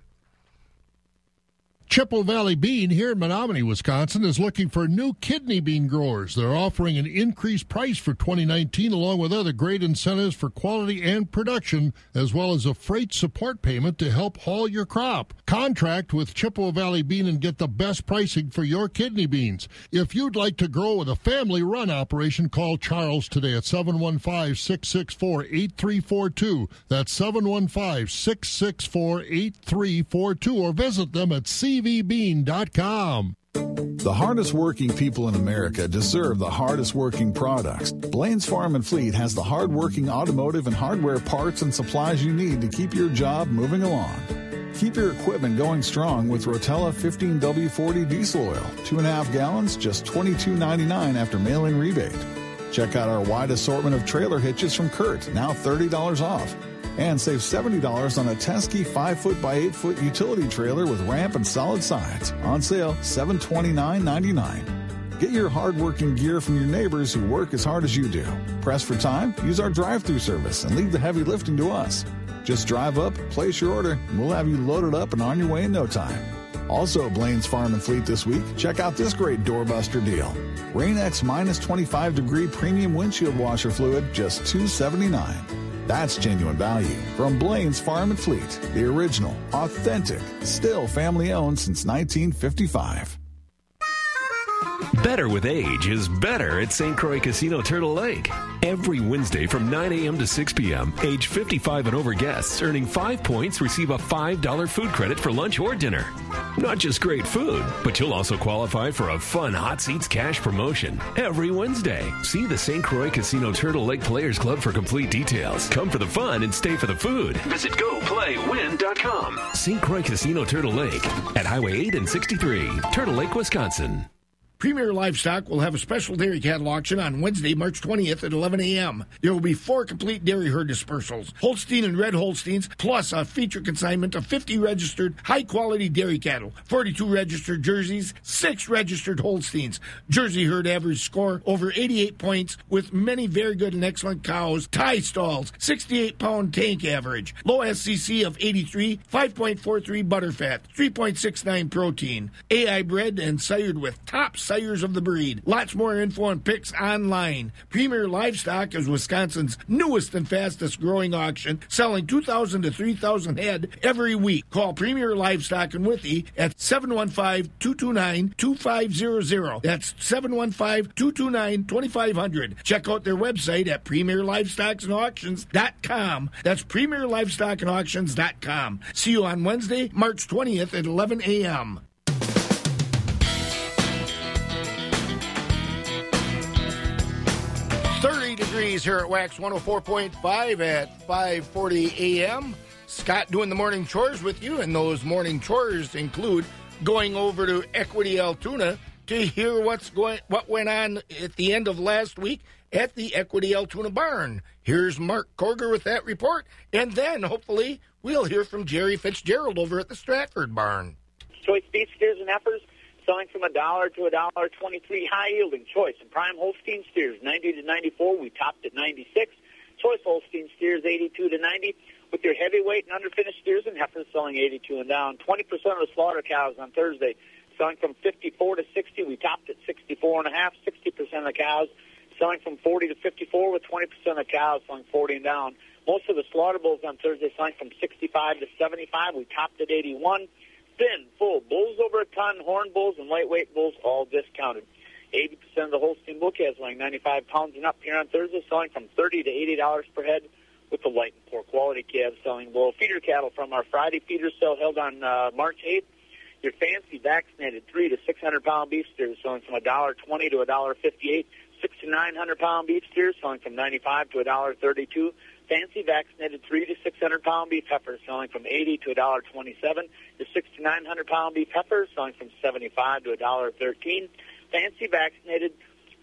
[SPEAKER 5] Chippewa Valley Bean here in Menomonie, Wisconsin is looking for new kidney bean growers. They're offering an increased price for 2019 along with other great incentives for quality and production as well as a freight support payment to help haul your crop. Contract with Chippewa Valley Bean and get the best pricing for your kidney beans. If you'd like to grow with a family run operation, call Charles today at 715-664-8342. That's 715-664-8342 or visit them at C cvbean.com.
[SPEAKER 22] The hardest working people in America deserve the hardest working products. Blain's Farm and Fleet has the hard working automotive and hardware parts and supplies you need to keep your job moving along. Keep your equipment going strong with Rotella 15W40 diesel oil. Two and a half gallons, just $22.99 after mailing rebate. Check out our wide assortment of trailer hitches from CURT, now $30 off and save $70 on a Teskey 5 foot by 8 foot utility trailer with ramp and solid sides. On sale, $729.99. Get your hardworking gear from your neighbors who work as hard as you do. Press for time? Use our drive through service and leave the heavy lifting to us. Just drive up, place your order, and we'll have you loaded up and on your way in no time. Also Blain's Farm and Fleet this week, check out this great doorbuster deal. Rain-X minus 25 degree premium windshield washer fluid, just $279. That's genuine value from Blain's Farm and Fleet, the original, authentic, still family owned since 1955.
[SPEAKER 10] Better with age is better at St. Croix Casino Turtle Lake. Every Wednesday from 9 a.m. to 6 p.m., age 55 and over guests earning 5 points receive a $5 food credit for lunch or dinner. Not just great food, but you'll also qualify for a fun Hot Seats cash promotion every Wednesday. See the St. Croix Casino Turtle Lake Players Club for complete details. Come for the fun and stay for the food. Visit GoPlayWin.com. St. Croix Casino Turtle Lake at Highway 8 and 63, Turtle Lake, Wisconsin.
[SPEAKER 1] Premier Livestock will have a special dairy cattle auction on Wednesday, March 20th at 11 a.m. There will be four complete dairy herd dispersals, Holstein and Red Holsteins, plus a feature consignment of 50 registered high quality dairy cattle, 42 registered Jerseys, six registered Holsteins. Jersey herd average score over 88 points with many very good and excellent cows, tie stalls, 68 pound tank average, low SCC of 83, 5.43 butterfat, 3.69 protein, AI bred and sired with top sires of the breed. Lots more info and pics online. Premier Livestock is Wisconsin's newest and fastest growing auction, selling 2,000 to 3,000 head every week. Call Premier Livestock and Withee at 715-229-2500. That's 715-229-2500. Check out their website at premierlivestocksandauctions.com. That's premierlivestockandauctions.com. See you on Wednesday, March 20th at 11 a.m. degrees here at Wax 104.5 at 5:40 a.m. Scott doing the morning chores with you, and those morning chores include going over to Equity Altoona to hear what's going, what went on at the end of last week at the Equity Altoona barn. Here's Mark Korger with that report, and then hopefully we'll hear from Jerry Fitzgerald over at the Stratford barn.
[SPEAKER 23] Choice beef steers and heifers selling from a dollar to a dollar twenty-three. High yielding choice and prime Holstein steers ninety to ninety-four. We topped at ninety-six. Choice Holstein steers eighty-two to ninety. With your heavyweight and underfinished steers and heifers selling eighty-two and down. Twenty percent of the slaughter cows on Thursday selling from fifty-four to sixty. We topped at sixty-four and a half. Sixty percent of the cows selling from forty to fifty-four, with twenty percent of the cows selling forty and down. Most of the slaughter bulls on Thursday selling from sixty-five to seventy-five. We topped at eighty-one thin, full, bulls over a ton, horn bulls, and lightweight bulls all discounted. 80% of the Holstein bull calves weighing 95 pounds and up here on Thursday, selling from 30 to $80 per head, with the light and poor quality calves selling below. Feeder cattle from our Friday feeder sale held on uh, March 8th. Your fancy vaccinated 3 to 600 pound beef steers selling from $1.20 to $1.58. 6 to 900 pound beef steers selling from 95 to a dollar 32. fancy vaccinated three to six hundred pound beef heifers selling from eighty to a dollar twenty seven. The six to nine hundred pound beef heifers selling from seventy five to a dollar thirteen. Fancy vaccinated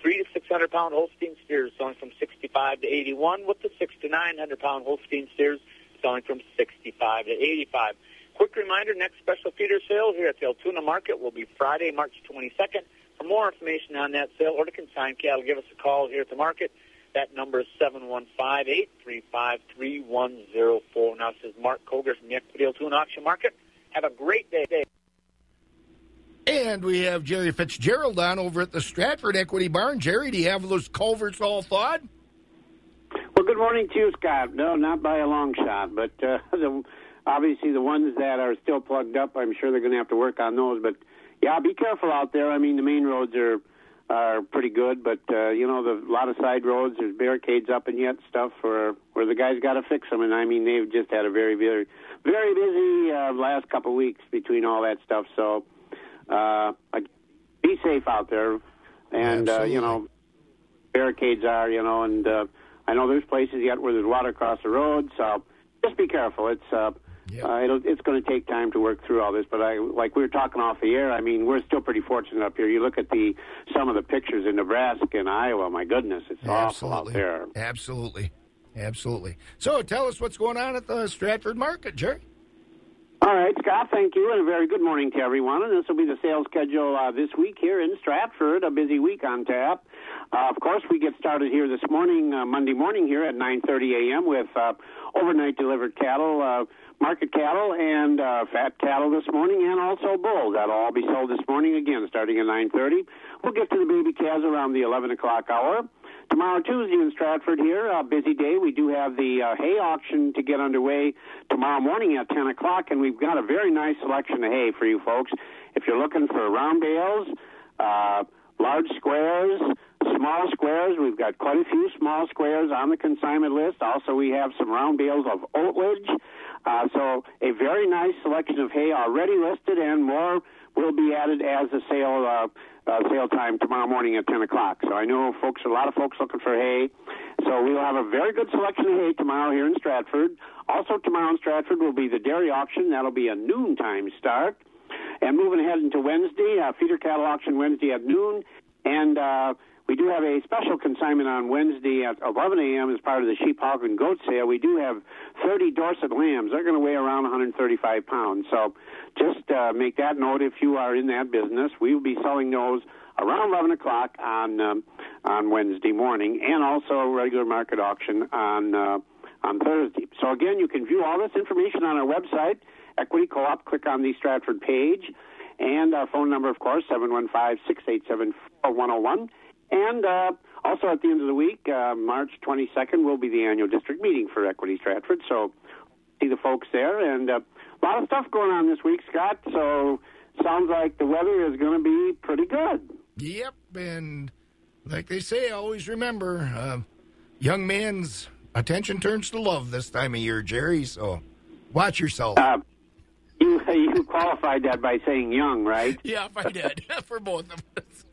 [SPEAKER 23] three to six hundred pound Holstein steers selling from sixty five to eighty one, with the six to nine hundred pound Holstein steers selling from sixty five to eighty five. Quick reminder: next special feeder sale here at the Altoona Market will be Friday, March twenty second. For more information on that sale or to consign cattle, give us a call here at the market. That number is 715-835-3104. Now, this is Mark Koger from the Equity Altoona Auction Market. Have a great day.
[SPEAKER 1] And we have Jerry Fitzgerald on over at the Stratford Equity Barn. Jerry, do you have those culverts all thawed?
[SPEAKER 24] Well, good morning to you, Scott. No, not by a long shot, but uh, the, obviously the ones that are still plugged up, I'm sure they're going to have to work on those. But yeah, be careful out there. I mean, the main roads are are pretty good, but uh, you know, the, a lot of side roads, there's barricades up and yet stuff for where the guys got to fix them. And I mean, they've just had a very, very, very busy uh, last couple of weeks between all that stuff. So uh, be safe out there, and uh, you know, barricades are, you know, and uh, I know there's places yet where there's water across the road, so just be careful. It's uh, uh, it'll, it's going to take time to work through all this, but I, like we were talking off the air, I mean, we're still pretty fortunate up here. You look at the some of the pictures in Nebraska and Iowa. My goodness, it's awful out there.
[SPEAKER 1] Absolutely, absolutely. So, tell us what's going on at the Stratford Market, Jerry.
[SPEAKER 24] All right, Scott, thank you, and a very good morning to everyone. And this will be the sales schedule uh, this week here in Stratford, a busy week on tap. Uh, of course, we get started here this morning, uh, Monday morning here at 9.30 a.m. with uh, overnight delivered cattle, uh, market cattle, and uh, fat cattle this morning, and also bulls. That'll all be sold this morning again, starting at 9.30. We'll get to the baby calves around the 11 o'clock hour. Tomorrow, Tuesday in Stratford here, a busy day. We do have the uh, hay auction to get underway tomorrow morning at 10 o'clock, and we've got a very nice selection of hay for you folks. If you're looking for round bales, uh, large squares, small squares, we've got quite a few small squares on the consignment list. Also, we have some round bales of oatlage. Uh, so, a very nice selection of hay already listed, and more will be added as the sale uh, uh, sale time tomorrow morning at 10 o'clock. So I know folks, a lot of folks looking for hay. So we'll have a very good selection of hay tomorrow here in Stratford. Also tomorrow in Stratford will be the dairy auction. That'll be a noontime start. And moving ahead into Wednesday, uh, feeder cattle auction Wednesday at noon. And uh, we do have a special consignment on Wednesday at 11 a.m. as part of the sheep, hog, and goat sale. We do have 30 Dorset lambs. They're going to weigh around 135 pounds. So just uh, make that note if you are in that business. We will be selling those around 11 o'clock on um, on Wednesday morning, and also regular market auction on uh, on Thursday. So again, you can view all this information on our website, Equity Co-op. Click on the Stratford page, and our phone number, of course, 715-687-4101. And uh, also at the end of the week, uh, March 22nd, will be the annual district meeting for Equity Stratford. So see the folks there, and uh, a lot of stuff going on this week, Scott. So sounds like the weather is going to be pretty good.
[SPEAKER 1] Yep, and like they say, always remember, uh, young man's attention turns to love this time of year, Jerry. So watch yourself.
[SPEAKER 24] You you qualified that by saying young, right?
[SPEAKER 1] yeah, I did for both of us.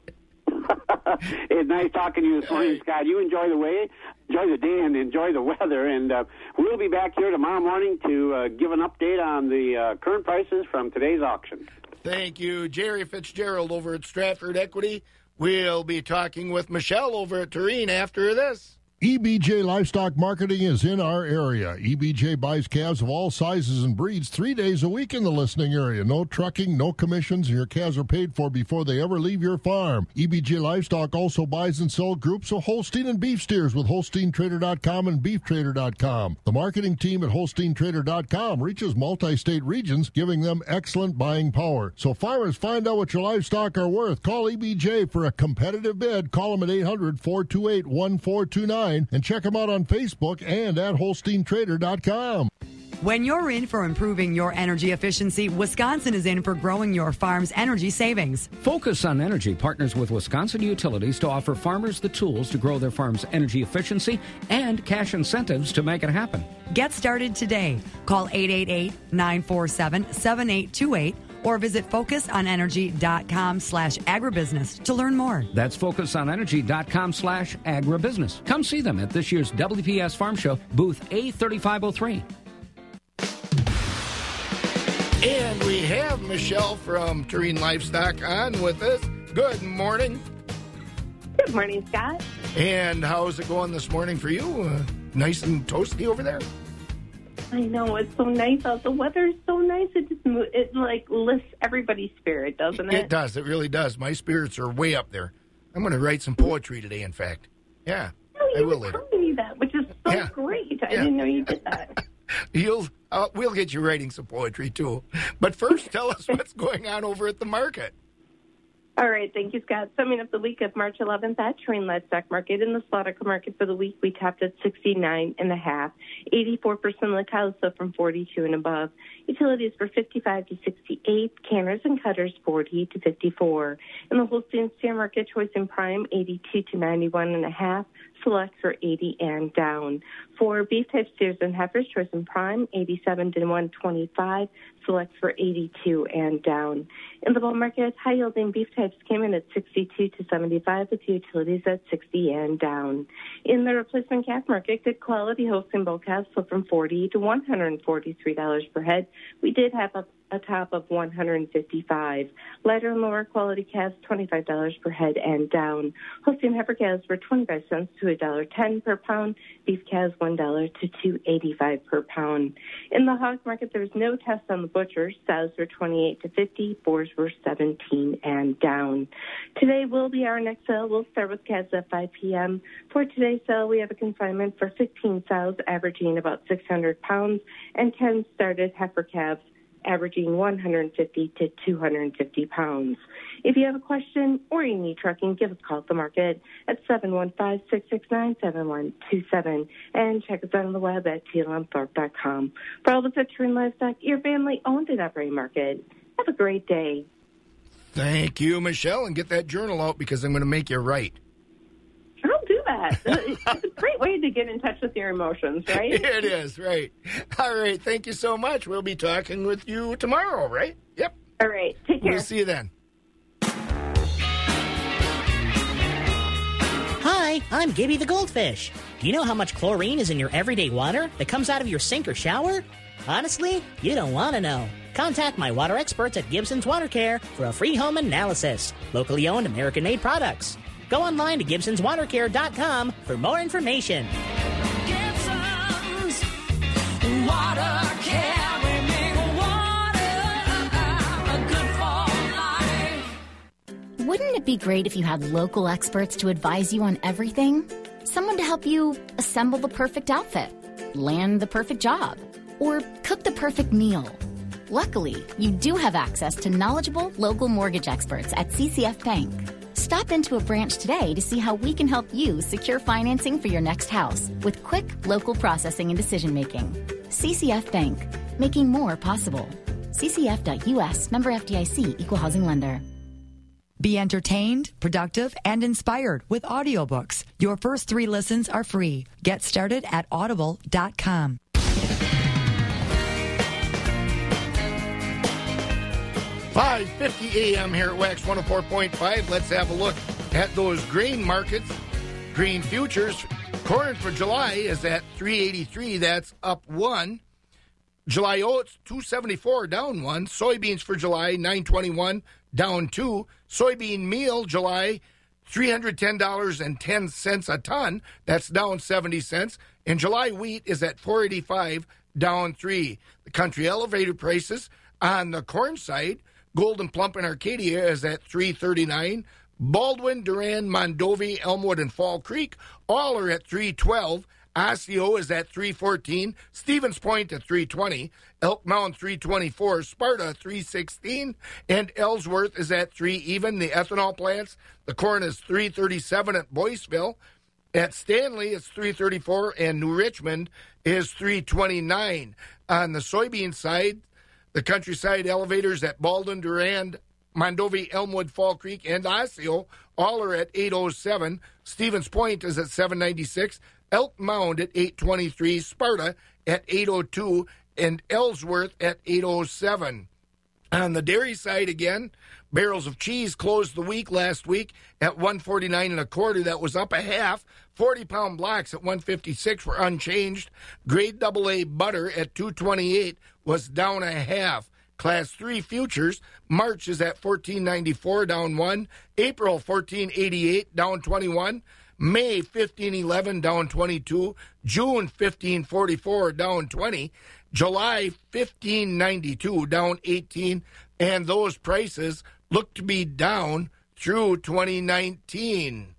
[SPEAKER 24] it's nice talking to you this morning, Scott. You enjoy the way, enjoy the day, and enjoy the weather. And uh, we'll be back here tomorrow morning to uh, give an update on the uh, current prices from today's auction.
[SPEAKER 1] Thank you, Jerry Fitzgerald over at Stratford Equity. We'll be talking with Michelle over at Tureen after this.
[SPEAKER 5] EBJ Livestock Marketing is in our area. EBJ buys calves of all sizes and breeds three days a week in the listening area. No trucking, no commissions, and your calves are paid for before they ever leave your farm. EBJ Livestock also buys and sells groups of Holstein and beef steers with HolsteinTrader.com and BeefTrader.com. The marketing team at HolsteinTrader.com reaches multi-state regions, giving them excellent buying power. So farmers, find out what your livestock are worth. Call EBJ for a competitive bid. Call them at 800-428-1429 and check them out on Facebook and at HolsteinTrader.com.
[SPEAKER 11] When you're in for improving your energy efficiency, Wisconsin is in for growing your farm's energy savings.
[SPEAKER 6] Focus on Energy partners with Wisconsin Utilities to offer farmers the tools to grow their farm's energy efficiency and cash incentives to make it happen.
[SPEAKER 11] Get started today. Call 888 947 7828 or visit focusonenergy.com slash agribusiness to learn more.
[SPEAKER 6] That's focusonenergy.com slash agribusiness. Come see them at this year's WPS Farm Show, booth A3503.
[SPEAKER 1] And we have Michelle from Tureen Livestock on with us. Good morning.
[SPEAKER 25] Good morning, Scott.
[SPEAKER 1] And how's it going this morning for you? Uh, nice and toasty over there?
[SPEAKER 25] I know it's so nice out. The weather's so nice. It just it like lifts everybody's spirit, doesn't it?
[SPEAKER 1] It does. It really does. My spirits are way up there. I'm going to write some poetry today. In fact, yeah,
[SPEAKER 25] oh,
[SPEAKER 1] I will
[SPEAKER 25] later. me that, which is so yeah. great. I yeah. didn't know you did that.
[SPEAKER 1] You'll uh, we'll get you writing some poetry too. But first, tell us what's going on over at the market.
[SPEAKER 25] All right, thank you, Scott. Summing up the week of March 11th at Tureen Livestock Market in the slaughter market for the week, we topped at 69 and a half. 84% of the cows sold from 42 and above. Utilities were 55 to 68. Canners and cutters 40 to 54. In the Holstein steer market, choice and prime 82 to 91 and a half select for 80 and down. For beef type steers and heifers, choice and prime, 87 to 125, select for 82 and down. In the bull market, high yielding beef types came in at 62 to 75 with utilities at 60 and down. In the replacement calf market, good quality Holstein bull calves sold from 40 to $143 per head. We did have a a top of 155. Lighter and lower quality calves, $25 per head and down. Holstein heifer calves were 25 cents to $1.10 per pound. Beef calves $1 to 2.85 per pound. In the hog market, there was no test on the butchers. Sows were 28 to 50. Boars were 17 and down. Today will be our next sale. We'll start with calves at 5 p.m. For today's sale, we have a consignment for 15 sows averaging about 600 pounds and 10 started heifer calves averaging 150 to 250 pounds. If you have a question or you need trucking, give us a call at the market at 715-669-7127 and check us out on the web at tlmthorpe.com. For all the veteran livestock, your family owned and operating market. Have a great day.
[SPEAKER 1] Thank you, Michelle, and get that journal out because I'm going to make you right.
[SPEAKER 25] I'll do that. it's a great way to get in touch with your emotions, right?
[SPEAKER 1] it is, right. All right, thank you so much. We'll be talking with you tomorrow, right? Yep.
[SPEAKER 25] All right, take care.
[SPEAKER 1] We'll see you then.
[SPEAKER 26] Hi, I'm Gibby the Goldfish. Do you know how much chlorine is in your everyday water that comes out of your sink or shower? Honestly, you don't want to know. Contact my water experts at Gibson's Water Care for a free home analysis. Locally owned, American made products. Go online to Gibson'sWaterCare.com for more information.
[SPEAKER 27] Gibson's Water Care. We make water good for life.
[SPEAKER 28] Wouldn't it be great if you had local experts to advise you on everything? Someone to help you assemble the perfect outfit, land the perfect job, or cook the perfect meal. Luckily, you do have access to knowledgeable local mortgage experts at CCF Bank. Stop into a branch today to see how we can help you secure financing for your next house with quick local processing and decision making. CCF Bank, making more possible. CCF.US, member FDIC, equal housing lender.
[SPEAKER 11] Be entertained, productive, and inspired with audiobooks. Your first three listens are free. Get started at audible.com.
[SPEAKER 1] 5:50 a.m. here at Wax 104.5. Let's have a look at those grain markets. Grain futures. Corn for July is at 383. That's up one. July oats 274 down one. Soybeans for July 921 down two. Soybean meal July $310.10 a ton. That's down 70 cents. And July wheat is at 485 down 3. The country elevator prices on the corn side, Gold'n Plump in Arcadia is at 339. Baldwin, Durand, Mondovi, Elmwood, and Fall Creek all are at 312. Osseo is at 314. Stevens Point at 320. Elk Mound 324. Sparta 316. And Ellsworth is at 3 even. The ethanol plants, the corn is 337 at Boyceville. At Stanley, it's 334. And New Richmond is 329. On the soybean side, the countryside elevators at Baldwin, Durand, Mondovi, Elmwood, Fall Creek, and Osseo all are at 807. Stevens Point is at 796. Elk Mound at 823. Sparta at 802. And Ellsworth at 807. On the dairy side again, barrels of cheese closed the week last week at 149 and a quarter. That was up a half. 40 pound blocks at 156 were unchanged. Grade AA butter at 228 was down a half. Class 3 futures, March is at 1494 down 1, April 1488 down 21, May 1511 down 22, June 1544 down 20, July 1592 down 18, and those prices look to be down through 2019.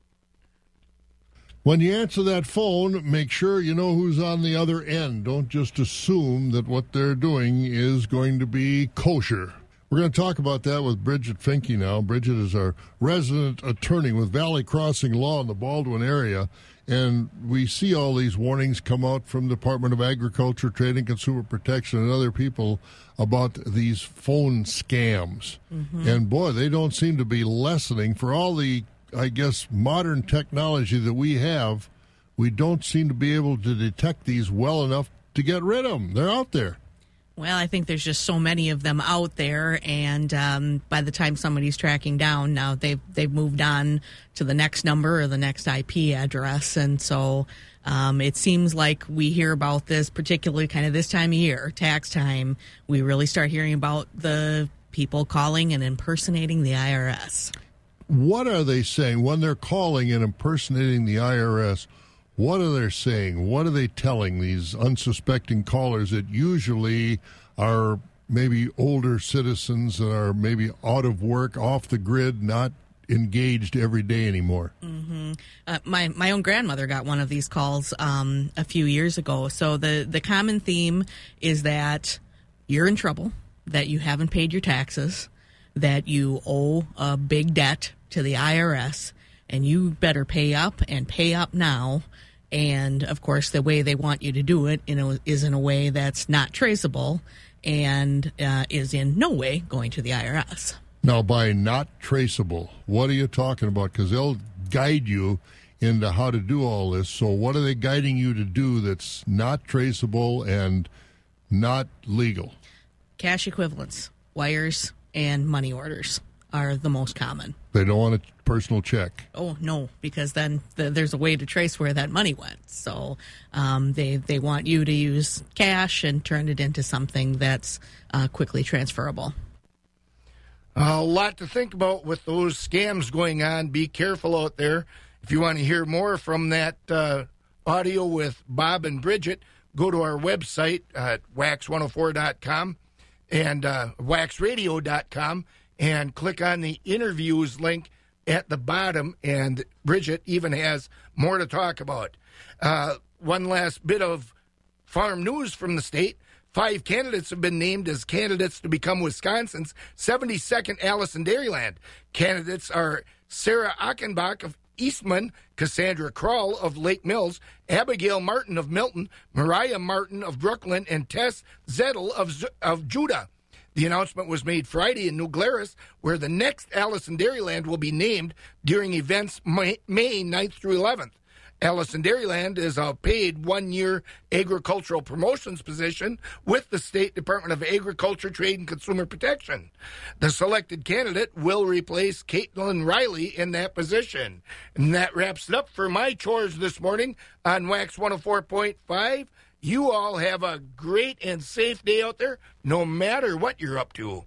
[SPEAKER 5] When you answer that phone, make sure you know who's on the other end. Don't just assume that what they're doing is going to be kosher. We're going to talk about that with Bridget Finke now. Bridget is our resident attorney with Valley Crossing Law in the Baldwin area. And we see all these warnings come out from the Department of Agriculture, Trade and Consumer Protection, and other people about these phone scams.
[SPEAKER 29] Mhm.
[SPEAKER 5] And boy, they don't seem to be lessening for all the, I guess, modern technology that we have. We don't seem to be able to detect these well enough to get rid of them. They're out there.
[SPEAKER 30] Well, I think there's just so many of them out there, and um, by the time somebody's tracking down, now they've they've moved on to the next number or the next IP address, and so um, it seems like we hear about this, particularly kind of this time of year, tax time. We really start hearing about the people calling and impersonating the IRS.
[SPEAKER 5] What are they saying when they're calling and impersonating the IRS? What are they saying? What are they telling these unsuspecting callers that usually are maybe older citizens that are maybe out of work, off the grid, not engaged every day anymore?
[SPEAKER 30] hmm Uh, my my own grandmother got one of these calls um, a few years ago. So the the common theme is that you're in trouble. that you haven't paid your taxes, that you owe a big debt to the IRS, and you better pay up and pay up now. And of course, the way they want you to do it you know, is in a way that's not traceable and uh, is in no way going to the IRS.
[SPEAKER 5] Now, by not traceable, what are you talking about? Because they'll guide you into how to do all this. So, what are they guiding you to do that's not traceable and not legal?
[SPEAKER 30] Cash equivalents, wires, and money orders are the most common.
[SPEAKER 5] They don't want a personal check.
[SPEAKER 30] Oh no, because then th- there's a way to trace where that money went. So um, they they want you to use cash and turn it into something that's uh, quickly transferable.
[SPEAKER 1] A lot to think about with those scams going on. Be careful out there. If you want to hear more from that uh, audio with Bob and Bridget, go to our website at wax104.com and uh, waxradio.com and click on the interviews link at the bottom. And Bridget even has more to talk about. Uh, one last bit of farm news from the state. Five candidates have been named as candidates to become Wisconsin's 72nd Alice in Dairyland. Candidates are Sarah Achenbach of Eastman, Cassandra Kroll of Lake Mills, Abigail Martin of Milton, Mariah Martin of Brooklyn, and Tess Zettel of, Z- of Juda. The announcement was made Friday in New Glarus, where the next Alice in Dairyland will be named during events May, May 9th through 11th. Alice in Dairyland is a paid one year agricultural promotions position with the State Department of Agriculture, Trade, and Consumer Protection. The selected candidate will replace Caitlin Riley in that position. And that wraps it up for my chores this morning on Wax 104.5. You all have a great and safe day out there, no matter what you're up to.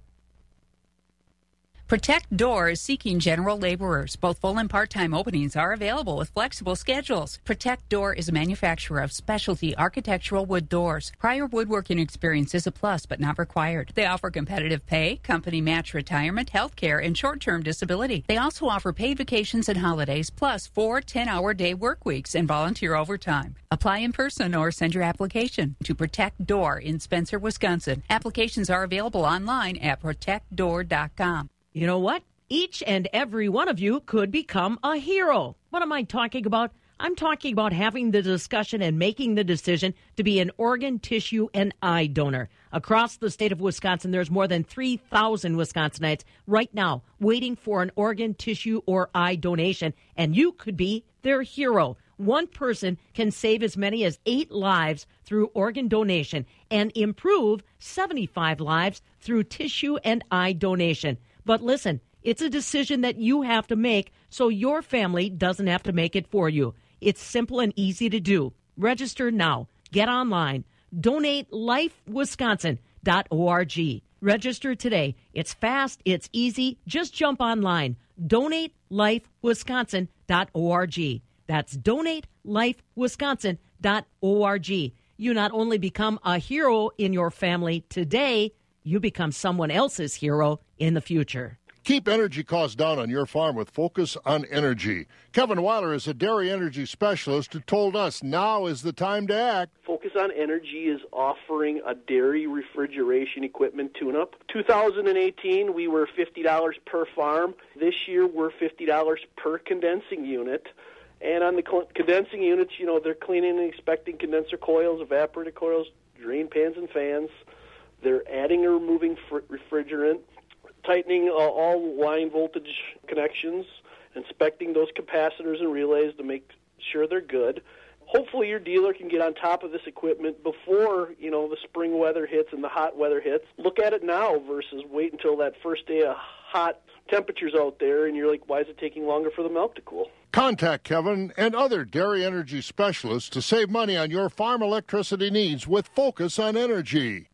[SPEAKER 31] Protect Door is seeking general laborers. Both full and part time openings are available with flexible schedules. Protect Door is a manufacturer of specialty architectural wood doors. Prior woodworking experience is a plus but not required. They offer competitive pay, company match retirement, health care, and short term disability. They also offer paid vacations and holidays, plus four 10 hour day work weeks and volunteer overtime. Apply in person or send your application to Protect Door in Spencer, Wisconsin. Applications are available online at protectdoor.com.
[SPEAKER 32] You know what? Each and every one of you could become a hero. What am I talking about? I'm talking about having the discussion and making the decision to be an organ, tissue, and eye donor. Across the state of Wisconsin, there's more than 3,000 Wisconsinites right now waiting for an organ, tissue, or eye donation, and you could be their hero. One person can save as many as eight lives through organ donation and improve 75 lives through tissue and eye donation. But listen, it's a decision that you have to make so your family doesn't have to make it for you. It's simple and easy to do. Register now. Get online. Donate lifewisconsin.org. Register today. It's fast, it's easy. Just jump online. Donate lifewisconsin.org. That's donate lifewisconsin.org. You not only become a hero in your family today, you become someone else's hero in the future.
[SPEAKER 5] Keep energy costs down on your farm with Focus on Energy. Kevin Weiler is a dairy energy specialist who told us now is the time to act.
[SPEAKER 33] Focus on Energy is offering a dairy refrigeration equipment tune up. 2018, we were $50 per farm. This year, we're $50 per condensing unit. And on the cl- condensing units, you know, they're cleaning and inspecting condenser coils, evaporator coils, drain pans, and fans. They're adding or removing fr- refrigerant, tightening uh, all line voltage connections, inspecting those capacitors and relays to make sure they're good. Hopefully, your dealer can get on top of this equipment before you know the spring weather hits and the hot weather hits. Look at it now versus wait until that first day of hot temperatures out there, and you're like, why is it taking longer for the milk to cool?
[SPEAKER 5] Contact Kevin and other dairy energy specialists to save money on your farm electricity needs with Focus on Energy.